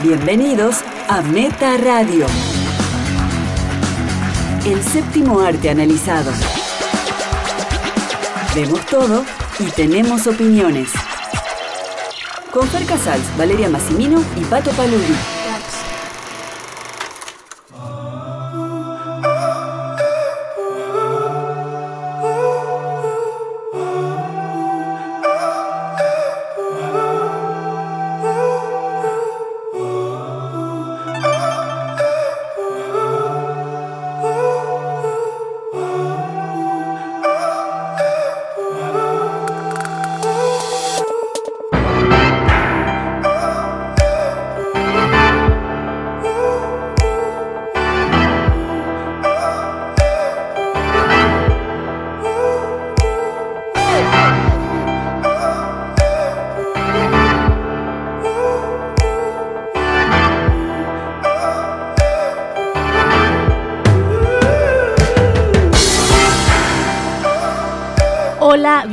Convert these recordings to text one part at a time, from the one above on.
Bienvenidos a Meta Radio. El séptimo arte analizado. Vemos todo y tenemos opiniones. Con Fer Casals, Valeria Massimino y Pato Paludi.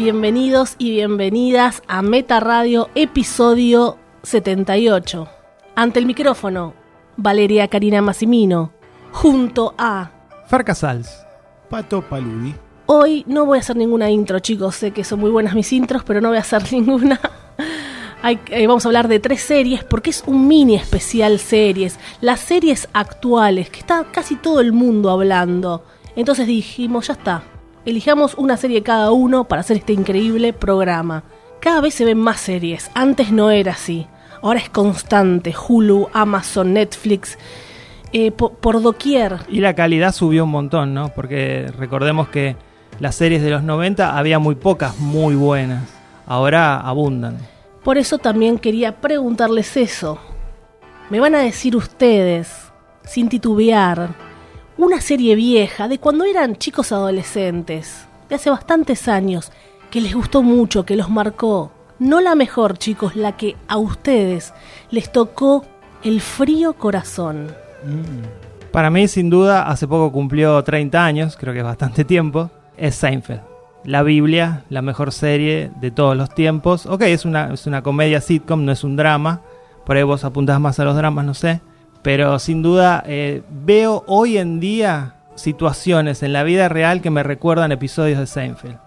Bienvenidos y bienvenidas a Meta Radio, episodio 78. Ante el micrófono, Valeria Karina Massimino, junto a... Farcasals. Pato Paludi. Hoy no voy a hacer ninguna intro, chicos, sé que son muy buenas mis intros, pero no voy a hacer ninguna. Hay- eh, vamos a hablar de tres series porque es un mini especial series, las series actuales, que está casi todo el mundo hablando. Entonces dijimos, ya está, elijamos una serie cada uno para hacer este increíble programa. Cada vez se ven más series, antes no era así. Ahora es constante, Hulu, Amazon, Netflix, eh, po- por doquier. Y la calidad subió un montón, ¿no? Porque recordemos que las series de los 90 había muy pocas muy buenas. Ahora abundan. Por eso también quería preguntarles eso. ¿Me van a decir ustedes, sin titubear, una serie vieja de cuando eran chicos adolescentes, de hace bastantes años, que les gustó mucho, que los marcó? No la mejor, chicos, la que a ustedes les tocó el frío corazón. Para mí, sin duda, hace poco cumplió 30 años, creo que es bastante tiempo, es Seinfeld. La Biblia, la mejor serie de todos los tiempos. Ok, es una, es una comedia sitcom, no es un drama. Por ahí vos apuntás más a los dramas, no sé. Pero sin duda, eh, veo hoy en día situaciones en la vida real que me recuerdan episodios de Seinfeld.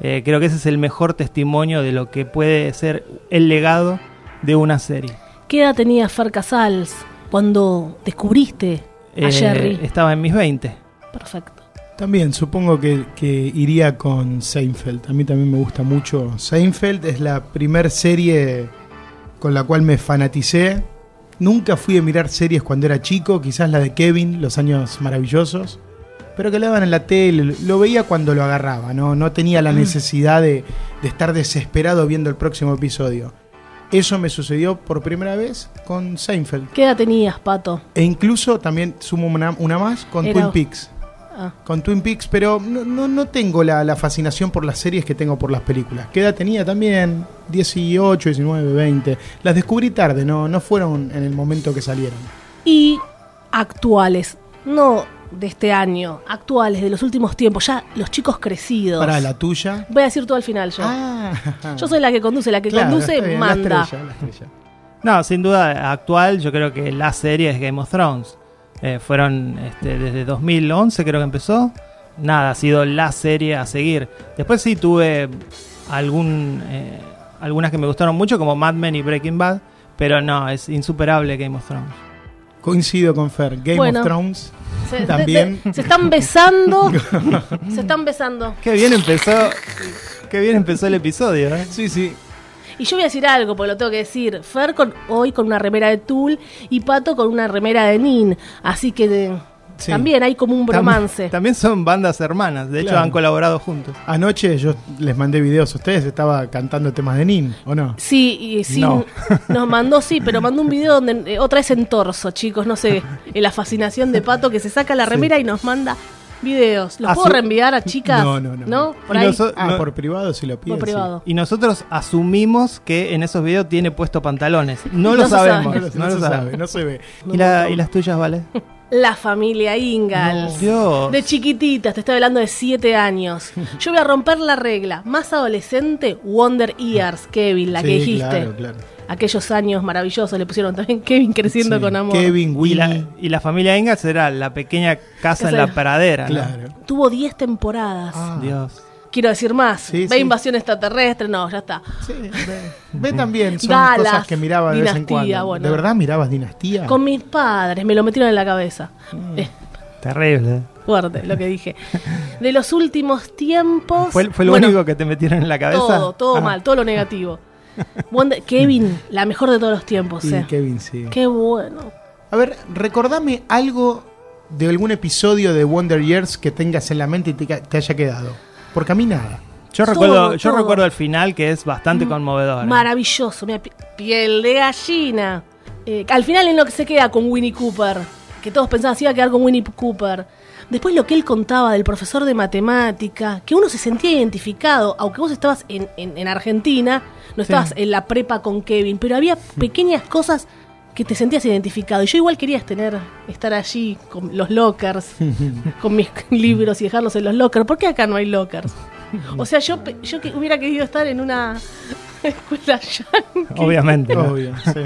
Eh, creo que ese es el mejor testimonio de lo que puede ser el legado de una serie. ¿Qué edad tenía Fer Casals cuando descubriste a Eh, Jerry? Estaba en mis 20. Perfecto. También supongo que, que iría con Seinfeld. A mí también me gusta mucho Seinfeld. Es la primer serie con la cual me fanaticé. Nunca fui a mirar series cuando era chico, quizás la de Kevin, Los Años Maravillosos. Pero que le daban en la tele, lo veía cuando lo agarraba, no, no tenía la necesidad de, de estar desesperado viendo el próximo episodio. Eso me sucedió por primera vez con Seinfeld. ¿Qué edad tenías, Pato? E incluso también sumo una, una más con Era- Twin Peaks. Ah. Con Twin Peaks, pero no, no, no tengo la, la fascinación por las series que tengo por las películas. ¿Qué edad tenía también? 18, 19, 20. Las descubrí tarde, no, no fueron en el momento que salieron. y actuales, no de este año, actuales, de los últimos tiempos, ya los chicos crecidos. Para la tuya. Voy a decir todo al final yo. Ah, Yo soy la que conduce, la que Claro, conduce bien, la manda. estrella, la estrella. No, sin duda, actual, yo creo que la serie es Game of Thrones. Eh, fueron este, desde 2011, creo que empezó. Nada, ha sido la serie a seguir. Después sí tuve algún, eh, algunas que me gustaron mucho, como Mad Men y Breaking Bad. Pero no, es insuperable Game of Thrones. Coincido con Fer. Game Bueno. of Thrones. Se, de- También. de- se están besando. se están besando. Qué bien empezó, qué bien empezó el episodio, ¿eh? Sí, sí. Y yo voy a decir algo, porque lo tengo que decir. Fer con, hoy con una remera de Tool y Pato con una remera de Nin. Así que de- Sí. también hay como un bromance. También, también son bandas hermanas, de hecho han colaborado juntos. Anoche yo les mandé videos a ustedes, estaba cantando temas de Nin, ¿o no? Sí, y sí, No. nos mandó, sí, pero mandó un video donde eh, otra vez en torso, chicos, no sé, en la fascinación de Pato que se saca la remera y nos manda videos. ¿Los puedo reenviar a chicas? No, no, no. Por Y ahí, Ah, no- por privado si lo piden. por sí. privado. Y nosotros asumimos que en esos videos tiene puesto pantalones. No, No lo sabemos. sabe. No, no se lo sabe, sabemos. no se ve. ¿Y, la- y las tuyas, vale? La familia Ingalls. Dios. De chiquititas, te estoy hablando de 7 años. Yo voy a romper la regla. Más adolescente, Wonder Years, Kevin, la Sí, que dijiste. Claro, claro. Aquellos años maravillosos le pusieron también Kevin creciendo Sí, con amor. Kevin, Y Willy. la, y la familia Ingalls era la pequeña casa en la era- pradera. ¿no? Claro. Tuvo 10 temporadas. Ah. Dios. Quiero decir más. Sí, Ve sí. invasión extraterrestre, no, ya está. Sí, ve, ve también, son Dallas, cosas que miraba de vez en cuando. bueno. ¿De verdad mirabas Dinastía? Con mis padres, me lo metieron en la cabeza. Mm. Eh, Terrible. fuerte lo que dije. De los últimos tiempos. ¿Fue, fue lo bueno, único que te metieron en la cabeza? Todo, todo Ah. mal, todo lo negativo. Wonder- Kevin, la mejor de todos los tiempos, Sí, eh. Kevin, sí. Qué bueno. A ver, recordame algo de algún episodio de Wonder Years que tengas en la mente y te haya quedado. Porque a mí nada. Yo Todo, recuerdo, yo todo. recuerdo el final que es bastante conmovedor. ¿eh? Maravilloso, mira, pi- piel de gallina. Eh, al final en lo que se queda con Winnie Cooper, que todos pensaban se iba a quedar con Winnie Cooper. Después lo que él contaba del profesor de matemática, que uno se sentía identificado, aunque vos estabas en, en- en Argentina, no estabas en la prepa con Kevin, pero había pequeñas cosas que te sentías identificado. Y yo igual quería tener, estar allí con los lockers, con mis libros y dejarlos en los lockers. ¿Por qué acá no hay lockers? O sea, yo, yo que hubiera querido estar en una escuela yankee. Obviamente. ¿no? Obvio, sí.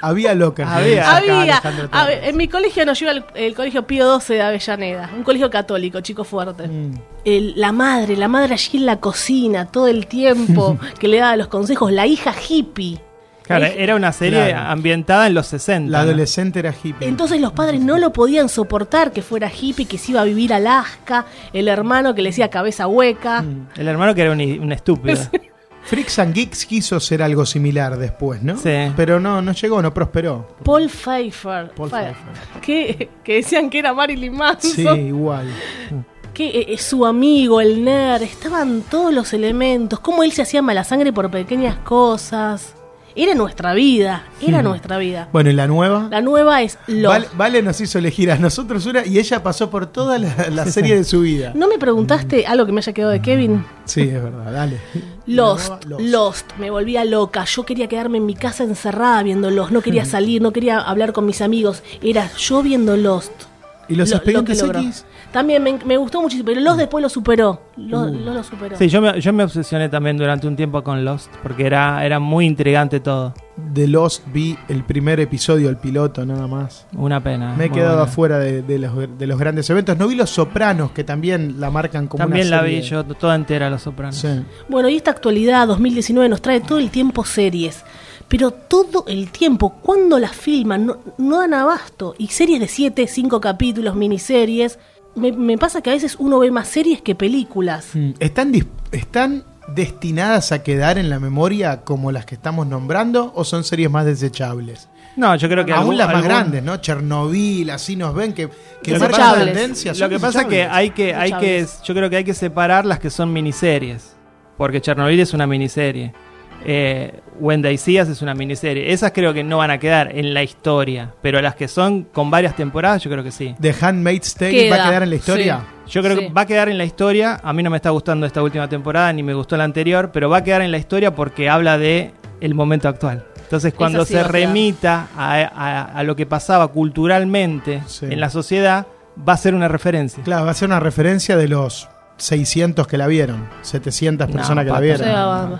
Había lockers. Había. Acá, Había, a en mi colegio nos lleva el, el colegio Pío XII de Avellaneda, un colegio católico, chico fuerte. Mm. El- la madre, la madre allí en la cocina todo el tiempo, que le daba los consejos, la hija hippie. Claro, Es- era una serie Claro. ambientada en los 60. La ¿no? adolescente era hippie. Entonces los padres no lo podían soportar que fuera hippie, que se iba a vivir a Alaska, el hermano que le decía cabeza hueca. Mm. El hermano que era un, un estúpido. Freaks and Geeks quiso ser algo similar después, ¿no? Sí. Pero no, no llegó, no prosperó. Paul Pfeiffer, Paul Pfeiffer. Que, que decían que era Marilyn Manson. Sí, igual. que eh, eh, su amigo, el nerd, estaban todos los elementos, cómo él se hacía mala sangre por pequeñas cosas. Era nuestra vida, era nuestra vida. Bueno, y la nueva. La nueva es Lost. Vale, Vale nos hizo elegir a nosotros una y ella pasó por toda la, la serie de su vida. ¿No me preguntaste algo que me haya quedado de Kevin? Sí, es verdad, dale. Lost, nueva, Lost, me volvía loca. Yo quería quedarme en mi casa encerrada viendo Lost. No quería salir, no quería hablar con mis amigos. Era yo viendo Lost. ¿Y los Lo- expedientes. X? También me, me gustó muchísimo, pero Lost después lo superó. Lo, lo- lo superó. Sí, yo me, yo me obsesioné también durante un tiempo con Lost, porque era, era muy intrigante todo. De Lost vi el primer episodio, el piloto, nada más. Una pena. Me he quedado buena. afuera de, de los, de los grandes eventos. No vi Los Sopranos, que también la marcan como También una la serie. vi yo toda entera, Los Sopranos. Sí. Bueno, y esta actualidad 2019 nos trae todo el tiempo series. Pero todo el tiempo, cuando las filman, no, no dan abasto. Y series de 7, 5 capítulos, miniseries. Me, me pasa que a veces uno ve más series que películas. Mm, ¿Están, ¿Están destinadas a quedar en la memoria como las que estamos nombrando o son series más desechables? No, yo creo que Aún algún- las más algún- grandes, ¿no? Chernobyl, así nos ven, que, que Lo que marcan tendencias. Lo que pasa es que hay que, hay que, yo creo que hay que separar las que son miniseries, porque Chernobyl es una miniserie. Eh, When They See Us es una miniserie. Esas creo que no van a quedar en la historia, pero las que son con varias temporadas, yo creo que sí. The Handmaid's Tale Queda, va a quedar en la historia. Yo creo Sí. que va a quedar en la historia. A mí no me está gustando esta última temporada ni me gustó la anterior, pero va a quedar en la historia porque habla de el momento actual. Entonces, cuando sí se remita a, a- a lo que pasaba culturalmente Sí. en la sociedad, va a ser una referencia. Claro, va a ser una referencia de los 600 que la vieron, 700 No, personas que la vieron. No.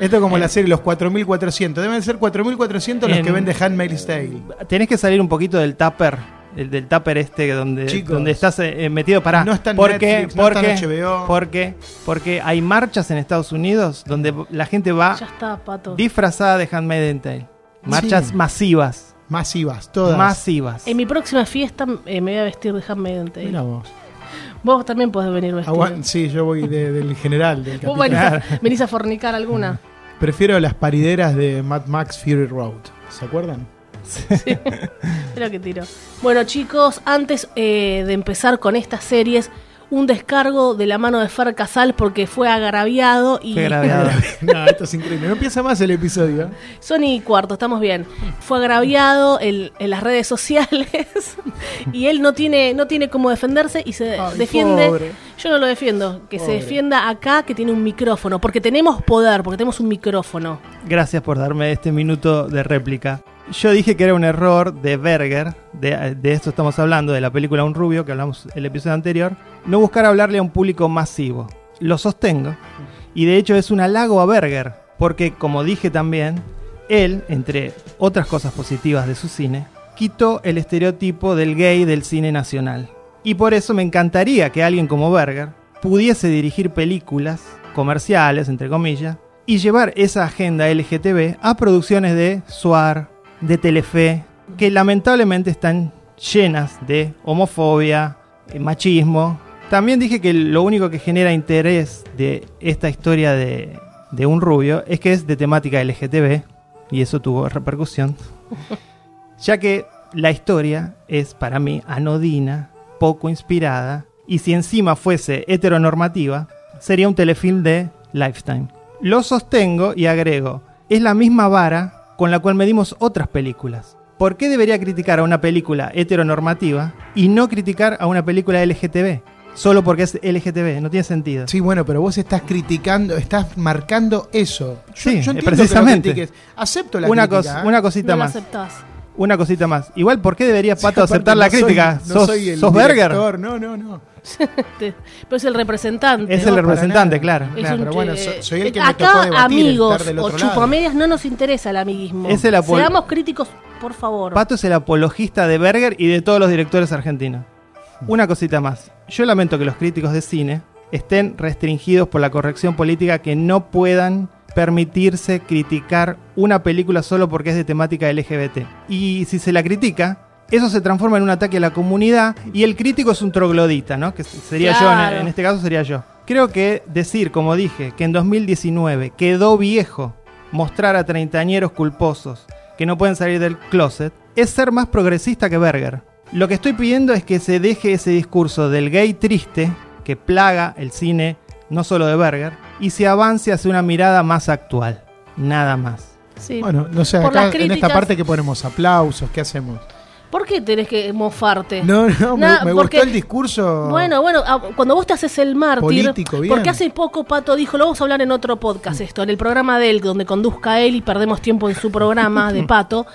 Esto es como la serie Los 4400. Deben ser 4400 los En- que ven The Handmaid's Tale. Tenés que salir un poquito del tupper, el del tupper este donde, Chicos, donde estás eh, metido para no está en porque Netflix, no está porque en HBO. porque porque hay marchas en Estados Unidos donde la gente va Ya está, pato. disfrazada de Handmaiden Tale. Marchas Sí. masivas, Masivas, todas. masivas. En mi próxima fiesta eh, me voy a vestir de Handmaiden Tale. Mira vos. Vos también podés venir vestido. Aguan- sí, yo voy de- del general, del Vos venís a, venís a fornicar alguna. Prefiero las parideras de Mad Max Fury Road. ¿Se acuerdan? Mira que tiro. Bueno, chicos, antes eh, de empezar con estas series, un descargo de la mano de Fer Casal porque fue agraviado y Fue agraviado. no, esto es increíble. No empieza más el episodio. Sony Cuarto, estamos bien. Fue agraviado en, en las redes sociales y él no tiene no tiene cómo defenderse y se Ay, defiende. pobre. Yo no lo defiendo, que se defienda acá que tiene un micrófono, porque tenemos poder, porque tenemos un micrófono. Gracias por darme este minuto de réplica. yo dije que era un error de Berger, de, de esto estamos hablando, de la película Un Rubio, que hablamos el episodio anterior, no buscar hablarle a un público masivo. Lo sostengo. Y de hecho es un halago a Berger, porque como dije también, él, entre otras cosas positivas de su cine, quitó el estereotipo del gay del cine nacional. Y por eso me encantaría que alguien como Berger pudiese dirigir películas comerciales, entre comillas, y llevar esa agenda LGTB a producciones de Suar, de Telefe, que lamentablemente están llenas de homofobia, machismo. También dije que lo único que genera interés de esta historia de, de un rubio es que es de temática LGTB, y eso tuvo repercusión, ya que la historia es para mí anodina, poco inspirada, y si encima fuese heteronormativa, sería un telefilm de Lifetime. Lo sostengo y agrego, es la misma vara con la cual medimos otras películas. ¿Por qué debería criticar a una película heteronormativa y no criticar a una película LGTB? Solo porque es LGTB, no tiene sentido. Sí, bueno, pero vos estás criticando, estás marcando eso. Yo, Sí, yo entiendo precisamente. que lo. Acepto la Una, crítica. cos- ¿eh? una cosita No más. aceptás. Una cosita más. Igual, ¿por qué debería Pato aceptar no la soy- crítica? no ¿Sos, soy el sos Berger? director, No, no, no. Pero es el representante. Es No, el representante, claro. Es Claro, un pero bueno, so- soy el que me Acá, tocó debatir, amigos estar del o otro lado. chupamedias, no nos interesa el amiguismo. Es el Seamos críticos, por favor. Pato es el apologista de Berger y de todos los directores argentinos. Una cosita más. Yo lamento que los críticos de cine estén restringidos por la corrección política que no puedan permitirse criticar una película solo porque es de temática LGBT. Y si se la critica, eso se transforma en un ataque a la comunidad y el crítico es un troglodita, ¿no? Que sería yo, en este caso sería yo. Creo que decir, como dije, que en 2019 quedó viejo mostrar a treintañeros culposos que no pueden salir del closet es ser más progresista que Berger. Lo que estoy pidiendo es que se deje ese discurso del gay triste que plaga el cine no solo de Berger y se avance hacia una mirada más actual. Nada más. Sí. Bueno, no sé, Por acá en esta parte que ponemos aplausos, ¿qué hacemos? ¿Por qué tenés que mofarte? No, no, me, Nah, me porque- gustó el discurso. Bueno, bueno, ah, cuando vos te haces el mártir, Político, bien. porque hace poco Pato dijo, lo vamos a hablar en otro podcast esto, en el programa de él, donde conduzca él y perdemos tiempo en su programa de Pato,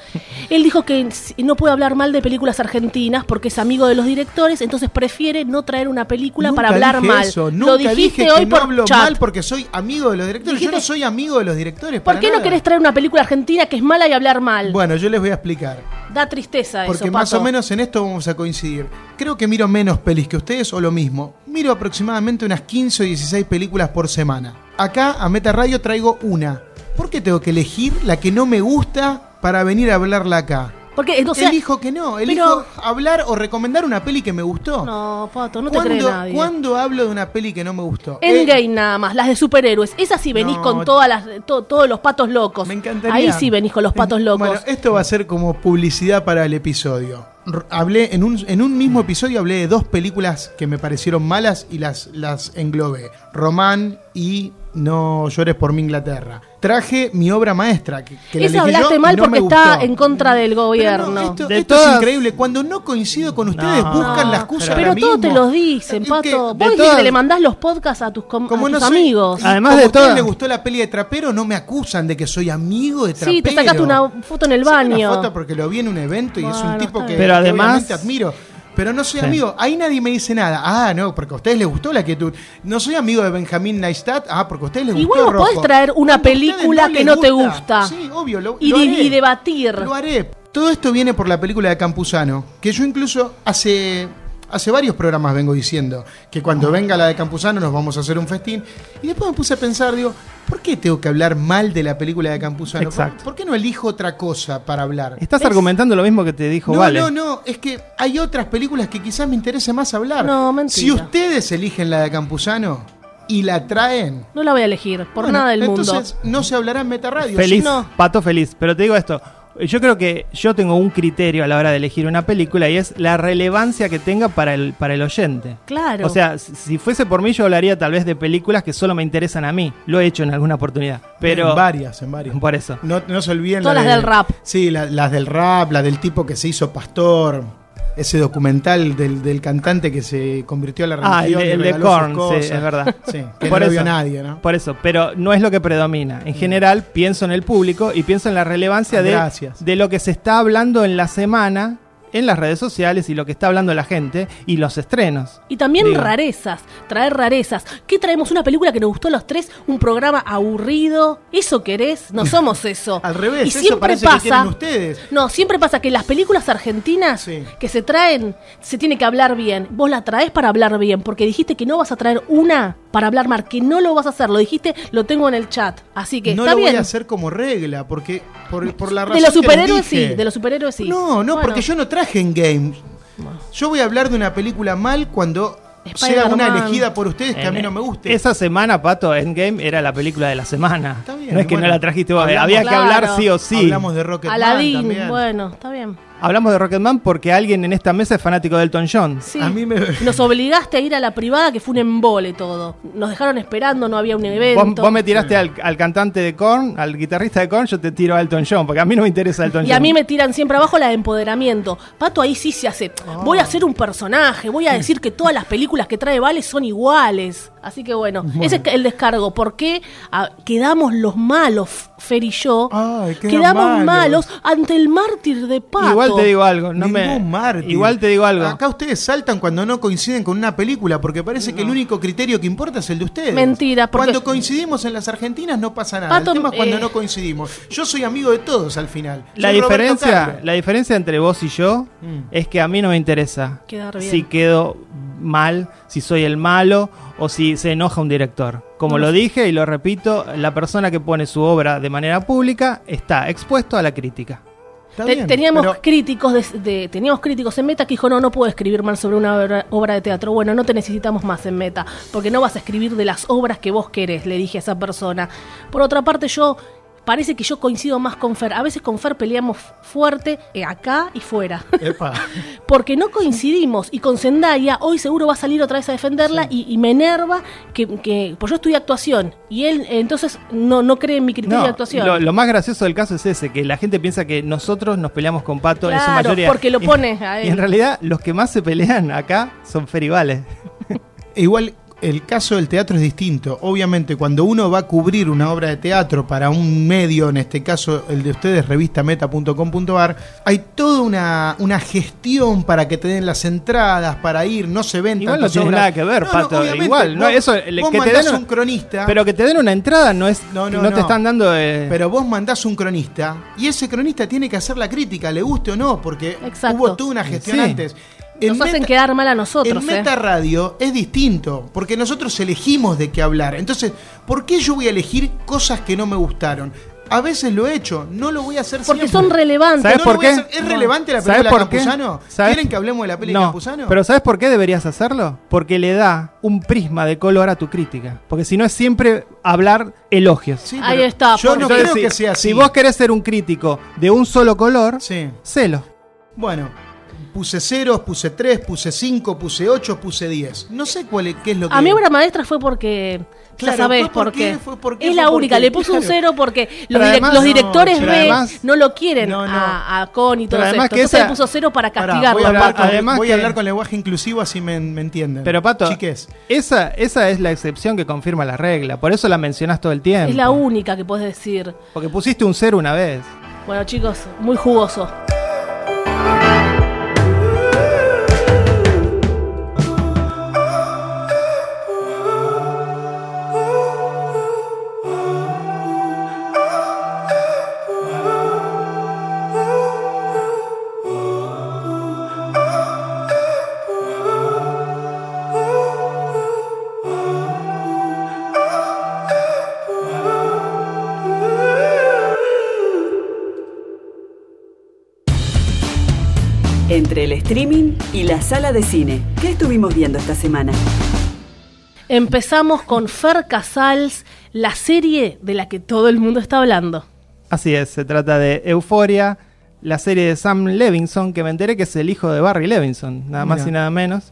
él dijo que no puede hablar mal de películas argentinas porque es amigo de los directores, entonces prefiere no traer una película Nunca para hablar dije mal. Eso, lo nunca dijiste dije hoy que no por hablo chat. mal porque soy amigo de los directores. Yo no soy amigo de los directores. ¿Por para qué no querés traer una película argentina que es mala y hablar mal? Bueno, yo les voy a explicar. da tristeza Porque eso, más Pato. o menos en esto vamos a coincidir. Creo que miro menos pelis que ustedes o lo mismo. Miro aproximadamente unas 15 o 16 películas por semana. Acá a Meta Radio traigo una. ¿Por qué tengo que elegir la que no me gusta para venir a hablarla acá? Porque, o sea, elijo que no, elijo pero- hablar o recomendar una peli que me gustó. No, Pato, no te cree ¿Cuándo, nadie. cuándo hablo de una peli que no me gustó? Eh, Endgame nada más, las de superhéroes. Esas sí venís No. con todas las, to- todos los patos locos. Me encantaría. Ahí sí venís con los patos locos. Bueno, esto va a ser como publicidad para el episodio. Hablé en un, en un mismo episodio hablé de dos películas que me parecieron malas y las, las englobé. Román y No llores por mi Inglaterra. Traje mi obra maestra. Que, que la Esa elegí yo hablaste mal no porque está en contra del Pero gobierno. no, esto, De esto es increíble. Cuando no coincido con ustedes, No, buscan No, la excusa pero ahora todos te los dicen, Es Pato. que- Vos todas- que le mandás los podcasts a tus, com- como a no tus soy- amigos. Además como de a ustedes todas- les gustó la peli de Trapero, no me acusan de que soy amigo de Trapero. Sí, te sacaste una foto en el baño. Una foto porque lo vi en un evento y es un tipo que. Pero que además- obviamente admiro. Pero no soy Sí. amigo. Ahí nadie me dice nada. Ah, no, porque a ustedes les gustó la quietud. No soy amigo de Benjamín Neistat. Ah, porque a ustedes les Igual gustó vos podés Rojo. traer una Cuando película que no te gusta. Sí, obvio. Lo, Y lo di- haré. y debatir. Lo haré. Todo esto viene por la película de Campuzano. Que yo incluso hace... Hace varios programas vengo diciendo que cuando venga la de Campuzano nos vamos a hacer un festín. Y después me puse a pensar, digo, ¿por qué tengo que hablar mal de la película de Campuzano? ¿Por- Exacto. ¿Por, qué no elijo otra cosa para hablar? Estás ¿Ves? argumentando lo mismo que te dijo No, Vale. no, no, es que hay otras películas que quizás me interese más hablar. No, mentira. Si ustedes eligen la de Campuzano y la traen, No la voy a elegir, por bueno, nada del mundo. entonces no se hablará en Meta Radio. Feliz, No. pato feliz. Pero te digo esto, yo creo que yo tengo un criterio a la hora de elegir una película y es la relevancia que tenga para el, para el oyente. Claro. O sea, si- fuese por mí yo hablaría tal vez de películas que solo me interesan a mí. Lo he hecho en alguna oportunidad. Pero en varias, en varias. por eso. No, no se olviden Todas la las de- del rap. Sí, la- las del rap, la del tipo que se hizo pastor. Ese documental del, del cantante que se convirtió a la Ah, el religión. de, el Korn, sí, es verdad. Sí, que Por no eso. vio nadie, ¿no? Por eso, pero no es lo que predomina. En general, pienso en el público y pienso en la relevancia de, de lo que se está hablando en la semana en las redes sociales y lo que está hablando la gente y los estrenos. Y también Digo. rarezas, traer rarezas. ¿Qué traemos? ¿Una película que nos gustó a los tres? ¿Un programa aburrido? ¿Eso querés? No somos eso. Al revés, y eso siempre parece que pasa, quieren ustedes. No, siempre pasa que las películas argentinas Sí. que se traen, se tiene que hablar bien. Vos la traes para hablar bien, porque dijiste que no vas a traer una para hablar mal, que no lo vas a hacer. Lo dijiste, lo tengo en el chat. Así que no está lo bien. voy a hacer como regla, porque por, por la razón de los que les superhéroes dije. sí, de los superhéroes sí. No, no, Bueno. porque yo no traje en games. Yo voy a hablar de una película mal cuando sea una elegida por ustedes que a mí no me guste. Esa semana, Pato, Endgame era la película de la semana. Está bien, no es que bueno. no la trajiste vos, Hablamos- había que Claro. hablar sí o sí. Hablamos de Rocketman Aladdin, también. bueno, está bien. Hablamos de Rocketman porque alguien en esta mesa es fanático de Elton John. Sí. A mí me- Nos obligaste a ir a la privada, que fue un embole todo. Nos dejaron esperando, no había un evento. Vos, vos me tiraste al, al cantante de Korn, al guitarrista de Korn, yo te tiro a Elton John, porque a mí no me interesa Elton Y John. a mí me tiran siempre abajo la de empoderamiento. Pato ahí sí se hace. Voy a ser un personaje, voy a decir que todas las películas que trae Vale son iguales. Así que bueno, ese es el descargo. ¿Por qué ah, quedamos los malos, Fer y yo? Ay, quedamos malos. malos ante el mártir de Pato. Igual te digo algo, no me. Ningún mártir. Igual te digo algo. Acá ustedes saltan cuando no coinciden con una película, porque parece que el único criterio que importa es el de ustedes. Mentira, porque- Cuando coincidimos en las Argentinas no pasa nada. Pato, el tema es cuando eh, no coincidimos. Yo soy amigo de todos al final. La Soy diferencia, la diferencia entre vos y yo Mm. es que a mí no me interesa Quedar bien. si quedo mal, si soy el malo o si se enoja un director. Como lo dije y lo repito, la persona que pone su obra de manera pública está expuesto a la crítica. Está Te- bien, teníamos pero- críticos de, de- teníamos críticos en Meta que dijo no no puedo escribir mal sobre una obra, obra de teatro bueno no te necesitamos más en Meta porque no vas a escribir de las obras que vos querés le dije a esa persona por otra parte yo parece que yo coincido más con Fer a veces con Fer peleamos fuerte eh, acá y fuera Epa. porque no coincidimos y con Zendaya hoy seguro va a salir otra vez a defenderla y, y me enerva que, que pues yo estudié actuación y él eh, entonces no no cree en mi criterio de actuación lo, lo más gracioso del caso es ese, que la gente piensa que nosotros nos peleamos con Pato en su Claro, mayoría. porque lo Y- pone a él. Y en realidad los que más se pelean acá son ferivales. E Igual el caso del teatro es distinto. Obviamente, cuando uno va a cubrir una obra de teatro para un medio, en este caso el de ustedes, revistameta.com.ar, hay toda una, una gestión para que te den las entradas, para ir, no se ven Igual no tiene obras. nada que ver, Pato, obviamente, igual, no, eso, el vos que te mandás den- un cronista, Pero que te den una entrada no es. No, No, no, te no. están dando. eh, pero vos mandás un cronista y ese cronista tiene que hacer la crítica, le guste o no, porque Exacto. hubo toda una gestión Sí. antes. En Nos hacen Meta- quedar mal a nosotros, En ¿eh? Meta Radio es distinto, porque nosotros elegimos de qué hablar. Entonces, ¿por qué yo voy a elegir cosas que no me gustaron? A veces lo he hecho, no lo voy a hacer Porque siempre. son relevantes. ¿Sabes No por qué? ¿Es relevante la ¿Sabes película de por qué? Campuzano? ¿Quieren que hablemos de la película no, de Campuzano? Pero ¿sabes por qué deberías hacerlo? Porque le da un prisma de color a tu crítica. Porque si no es siempre hablar elogios. Sí, Ahí está, Yo no creo si, que sea así. si vos querés ser un crítico de un solo color, Sí. celo. Bueno, puse ceros, puse tres, puse cinco, puse ocho, puse diez. No sé cuál es, qué es lo que... A mi obra maestra fue porque. Claro, ya fue por qué, fue por qué, es fue la única. Le puse un cero porque los, Pero direc- además- los no, directores además- no lo quieren No, no. a, a Con y todo Pero esto. además que Entonces esa- le puso cero para Pará, castigarlo. voy a, hablar Además voy a hablar con lenguaje inclusivo así me, me entienden. Pero Pato, Chiques. esa, esa es la excepción que confirma la regla. Por eso la mencionás todo el tiempo. es la única que puedes decir. Porque pusiste un cero una vez. Bueno, chicos, muy jugoso. Entre el streaming y la sala de cine. ¿Qué estuvimos viendo esta semana? Empezamos con Fer Casals, la serie de la que todo el mundo está hablando. Así es, se trata de Euforia, la serie de Sam Levinson, que me enteré que es el hijo de Barry Levinson, nada más Mira. y nada menos.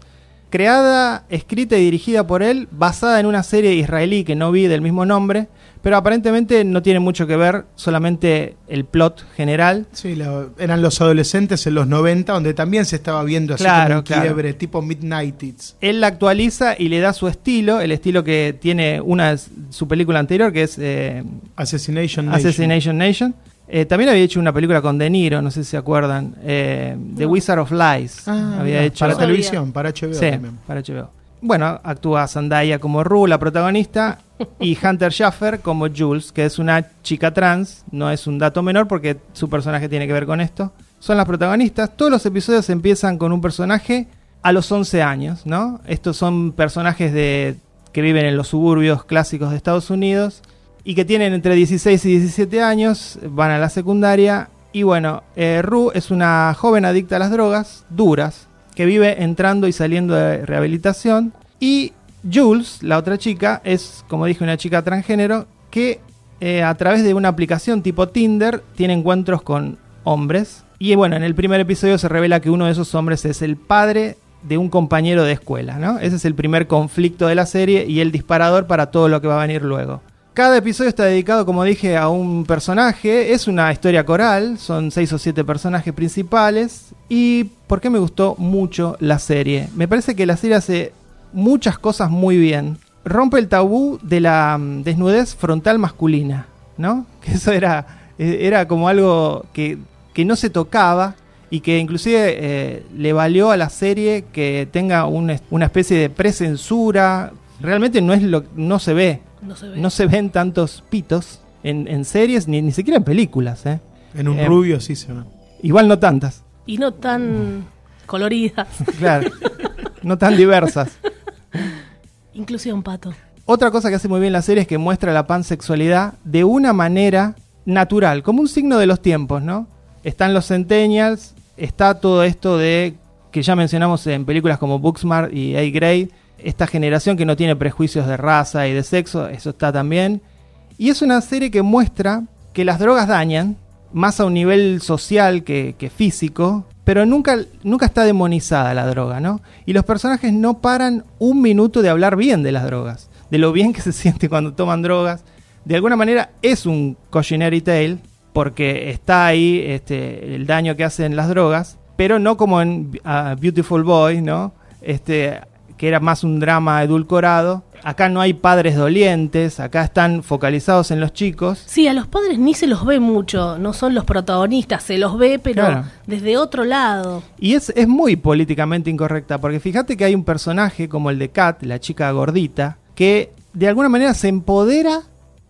Creada, escrita y dirigida por él, basada en una serie israelí que no vi del mismo nombre, pero aparentemente no tiene mucho que ver, solamente el plot general. Sí, eran los adolescentes en los 90, donde también se estaba viendo así Claro, como un claro. quiebre, tipo Midnight It's. Él la actualiza y le da su estilo, el estilo que tiene una su película anterior, que es eh, Assassination Nation. Assassination Nation. Eh, también había hecho una película con De Niro, no sé si se acuerdan, eh, The No. Wizard of Lies. Ah, había hecho para televisión, para HBO Sí, también. para HBO. Bueno, actúa Zendaya como Rue, la protagonista, y Hunter Schaffer como Jules, que es una chica trans. No es un dato menor porque su personaje tiene que ver con esto. Son las protagonistas. Todos los episodios empiezan con un personaje a los 11 años, ¿no? Estos son personajes de que viven en los suburbios clásicos de Estados Unidos y que tienen entre 16 y 17 años, van a la secundaria. Y bueno, eh, Rue es una joven adicta a las drogas duras, que vive entrando y saliendo de rehabilitación. Y Jules, la otra chica, es, como dije, una chica transgénero que eh, a través de una aplicación tipo Tinder tiene encuentros con hombres. Y bueno, en el primer episodio se revela que uno de esos hombres es el padre de un compañero de escuela, ¿no? Ese es el primer conflicto de la serie y el disparador para todo lo que va a venir luego. Cada episodio está dedicado, como dije, a un personaje. Es una historia coral, son seis o siete personajes principales. ¿Y por qué me gustó mucho la serie? Me parece que la serie hace muchas cosas muy bien. Rompe el tabú de la mm, desnudez frontal masculina, ¿no? Que eso era, eh, era como algo que, que no se tocaba y que inclusive eh, le valió a la serie que tenga una especie de precensura. Realmente no, es lo, no se ve, No se ve. no se ven tantos pitos en, en series, ni, ni siquiera en películas. ¿eh? En un Em. rubio sí se ve. Igual no tantas, Y no tan coloridas. claro. no tan diversas. Inclusión, pato. Otra cosa que hace muy bien la serie es que muestra la pansexualidad de una manera natural, como un signo de los tiempos, ¿no? Están los centennials, está todo esto de que ya mencionamos en películas como Booksmart y A Grade, esta generación que no tiene prejuicios de raza y de sexo, eso está también. Y es una serie que muestra que las drogas dañan, más a un nivel social que, físico, pero nunca, nunca está demonizada la droga, ¿no? Y los personajes no paran un minuto de hablar bien de las drogas, de lo bien que se siente cuando toman drogas. De alguna manera es un cautionary tale, porque está ahí este, el daño que hacen las drogas, pero no como en Beautiful Boy, ¿no? Este, que era más un drama edulcorado. Acá no hay padres dolientes, acá están focalizados en los chicos. Sí, a los padres ni se los ve mucho, no son los protagonistas, se los ve, pero Claro. desde otro lado. Y es, es muy políticamente incorrecta, porque fíjate que hay un personaje como el de Kat, la chica gordita, que de alguna manera se empodera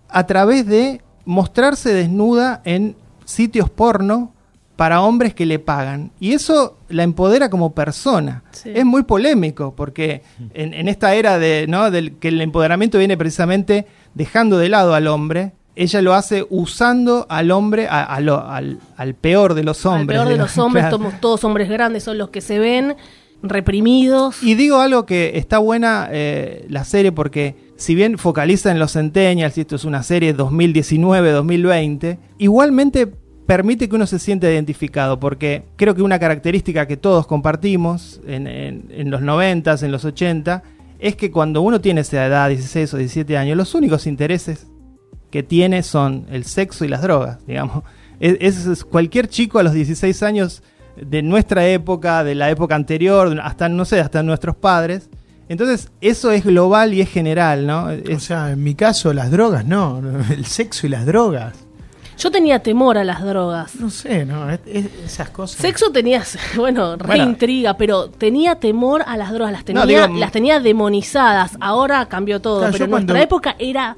a través de mostrarse desnuda en sitios porno para hombres que le pagan. Y eso la empodera como persona. Sí. Es muy polémico, porque en, en esta era de, ¿no? del que el empoderamiento viene precisamente dejando de lado al hombre, ella lo hace usando al hombre, a- a lo- al, al peor de los Al hombres. peor de los hombres, claro. somos todos hombres grandes, son los que se ven reprimidos. Y digo algo que está buena eh, la serie porque si bien focaliza en los centennials y esto es una serie 2019-2020, igualmente permite que uno se sienta identificado porque creo que una característica que todos compartimos en, los 90, en los 80, es que cuando uno tiene esa edad, 16 o 17 años, los únicos intereses que tiene son el sexo y las drogas, digamos. Es, es- es- cualquier chico a los 16 años de nuestra época, de la época anterior, hasta, no sé, hasta nuestros padres. Entonces, eso es global y es general, ¿no? O sea, en mi caso, las drogas no. El sexo y las drogas. Yo tenía temor a las drogas. No sé, ¿no? Es- es- esas cosas. Sexo tenías, bueno, re Bueno. intriga, pero tenía temor a las drogas, las tenía, No, digo, las tenía demonizadas. Ahora cambió todo, Claro, pero en nuestra cuando- época era,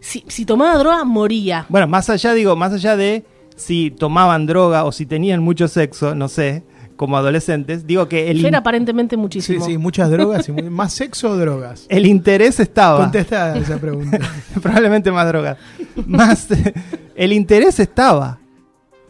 si, si tomaba droga, moría. bueno, más allá, digo, más allá de si tomaban droga o si tenían mucho sexo, no sé, como adolescentes, digo que el, era aparentemente Sí, muchísimo. sí, muchas drogas. Y muy- ¿Más sexo o drogas? el interés estaba. Contestada esa pregunta. Probablemente más drogas. Más, el interés estaba.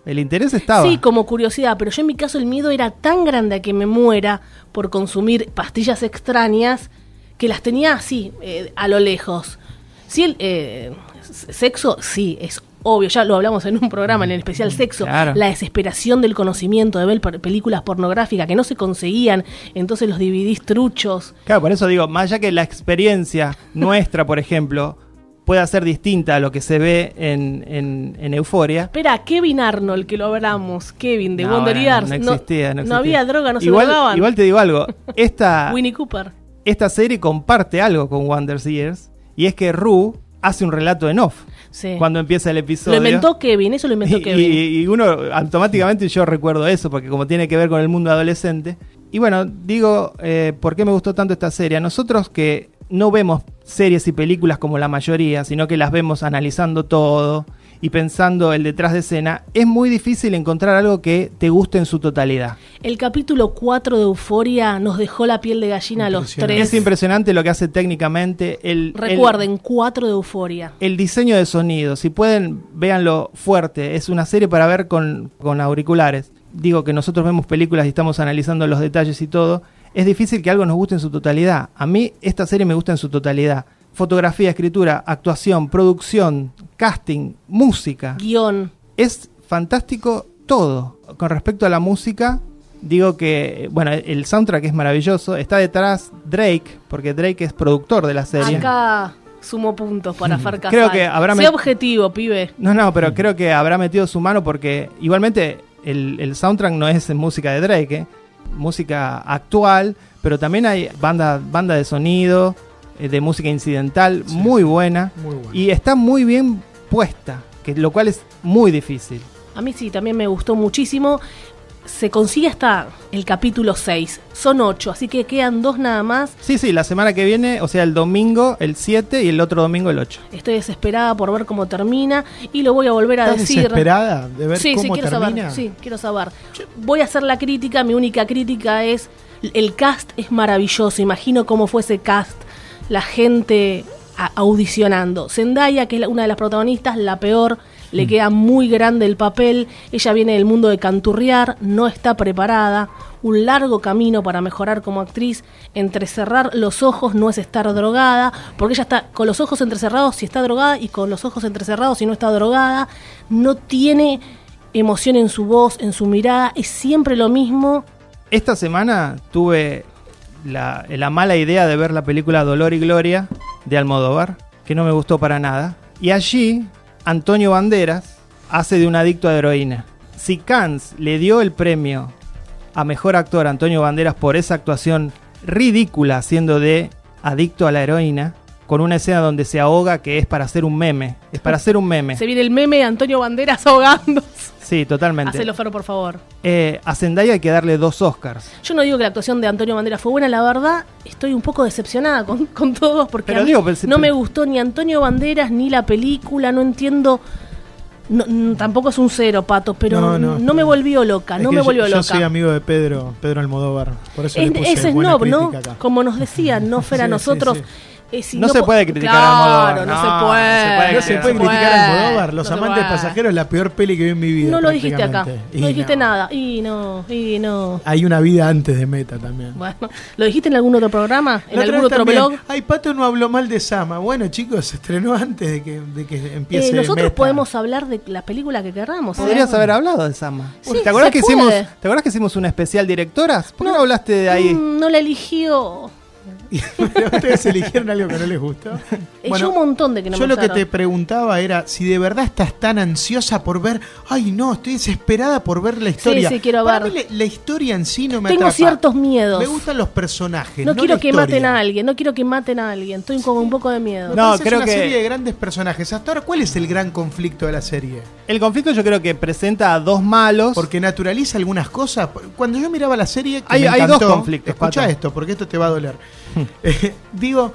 El interés estaba. Sí, como curiosidad, pero yo en mi caso el miedo era tan grande a que me muera por consumir pastillas extrañas que las tenía así, eh, a lo lejos. Sí, el eh, sexo, sí, es obvio, ya lo hablamos en un programa, en el especial sexo, Claro. la desesperación del conocimiento de ver películas pornográficas que no se conseguían, entonces los DVDs truchos. Claro, por eso digo, más allá que la experiencia nuestra, por ejemplo, pueda ser distinta a lo que se ve en, en, en Euforia. Espera, Kevin Arnold, que lo hablamos, Kevin de No, Wonder bueno, Years, no existía, no existía. había droga, no igual, se drogaban. Igual te digo algo, esta, Winnie Cooper. esta serie comparte algo con Wonder Years, y es que Rue hace un relato en off Sí. cuando empieza el Lo episodio. inventó Kevin, eso lo inventó Y, Kevin. y- y uno automáticamente yo recuerdo eso, porque como tiene que ver con el mundo adolescente. Y bueno, digo, eh, ¿por qué me gustó tanto esta serie? Nosotros que no vemos series y películas como la mayoría, sino que las vemos analizando todo y pensando el detrás de escena, es muy difícil encontrar algo que te guste en su totalidad. El capítulo 4 de Euforia nos dejó la piel de gallina a los tres. Es impresionante lo que hace técnicamente. El, el- Recuerden, 4 de Euforia. el diseño de sonido, si pueden, véanlo fuerte. Es una serie para ver con, con auriculares. Digo que nosotros vemos películas y estamos analizando los detalles y todo. Es difícil que algo nos guste en su totalidad. A mí esta serie me gusta en su totalidad. Fotografía, escritura, actuación, producción, casting, música. Guión. Es fantástico todo. Con respecto a la música, digo que, bueno, el soundtrack es maravilloso. Está detrás Drake, porque Drake es productor de la serie. Acá sumo puntos para Farcasal. Creo que habrá Sé met- objetivo, pibe. No, no, pero creo que habrá metido su mano porque igualmente el, el soundtrack no es música de Drake, ¿eh? música actual, pero también hay banda, banda de sonido, eh, de música incidental, Sí. muy buena Muy bueno. y está muy bien puesta, que, lo cual es muy difícil. A mí sí, también me gustó muchísimo. Se consigue hasta el capítulo 6. Son 8, así que quedan dos nada más. Sí, sí, la semana que viene, o sea, el domingo el 7 y el otro domingo el 8. Estoy desesperada por ver cómo termina y lo voy a volver a ¿Estás decir. desesperada de ver sí, sí, cómo quiero termina? saber. Sí, quiero saber. Voy a hacer la crítica. Mi única crítica es: el cast es maravilloso. Imagino cómo fue ese cast. La gente audicionando. Zendaya, que es una de las protagonistas, la peor. Le Mm. queda muy grande el papel. Ella viene del mundo de canturrear, no está preparada. Un largo camino para mejorar como actriz. Entrecerrar los ojos no es estar drogada, porque ella está con los ojos entrecerrados si está drogada y con los ojos entrecerrados si no está drogada. No tiene emoción en su voz, en su mirada, es siempre lo mismo. Esta semana tuve la, la mala idea de ver la película Dolor y Gloria de Almodóvar, que no me gustó para nada. Y allí Antonio Banderas hace de un adicto a heroína. Si Cannes le dio el premio a mejor actor Antonio Banderas por esa actuación ridícula haciendo de adicto a la heroína, con una escena donde se ahoga que es para hacer un meme. Es para hacer un meme. Se viene el meme de Antonio Banderas ahogando. Sí, totalmente. Hacelo, Fer, por favor. Eh, a Zendaya hay que darle dos Oscars. Yo no digo que la actuación de Antonio Banderas fue buena, la verdad, estoy un poco decepcionada con, con todos porque Pero digo, pero- no me gustó ni Antonio Banderas ni la película, no entiendo. no- tampoco es un cero, Pato, pero No, no, no. me volvió loca, Es no me yo- volvió yo, loca. soy amigo de Pedro, Pedro Almodóvar. Por eso Es- le puse ese buena snob, ¿no? acá. Como nos decían, no Fer, a Sí, sí, nosotros. sí. Eh, si No se puede criticar a Almodóvar, no, no, se no puede. se puede No se puede no criticar a Almodóvar. Los No amantes pasajeros es la peor peli que vi en mi vida. No lo dijiste acá. No dijiste no. nada. Y no, y no. Hay una vida antes de Meta también. Bueno, ¿lo dijiste en algún otro programa? ¿En algún otro también, blog? Ay, Pato no habló mal de Sama. Bueno, chicos, se estrenó antes de que, de que empiece Eh, nosotros Meta. podemos hablar de la película que queramos. ¿eh? Podrías haber hablado de Sama. Sí, ¿Te acuerdas se que hicimos. ¿te acuerdas que hicimos un especial directoras? ¿Por qué no, No. hablaste de ahí? Mm, no la eligió. Pero ustedes eligieron algo que no les gustó. Yo un montón de que no yo me lo que te preguntaba era si de verdad estás tan ansiosa por ver. Ay, no, estoy desesperada por ver la historia. sí, quiero Para ver. mí la, la historia en sí no me Tengo atrapa. ciertos miedos. Me gustan los personajes. no no quiero la que maten a alguien, no quiero que maten a alguien. Estoy con un poco de miedo. No, parece creo es una que- serie de grandes personajes. Hasta ahora, ¿cuál es el gran conflicto de la serie? El conflicto yo creo que presenta a dos malos. Porque naturaliza algunas cosas. Cuando yo miraba la serie, que Hay- me hay dos encantó, conflictos, Escucha esto, porque esto te va a doler. Eh, digo,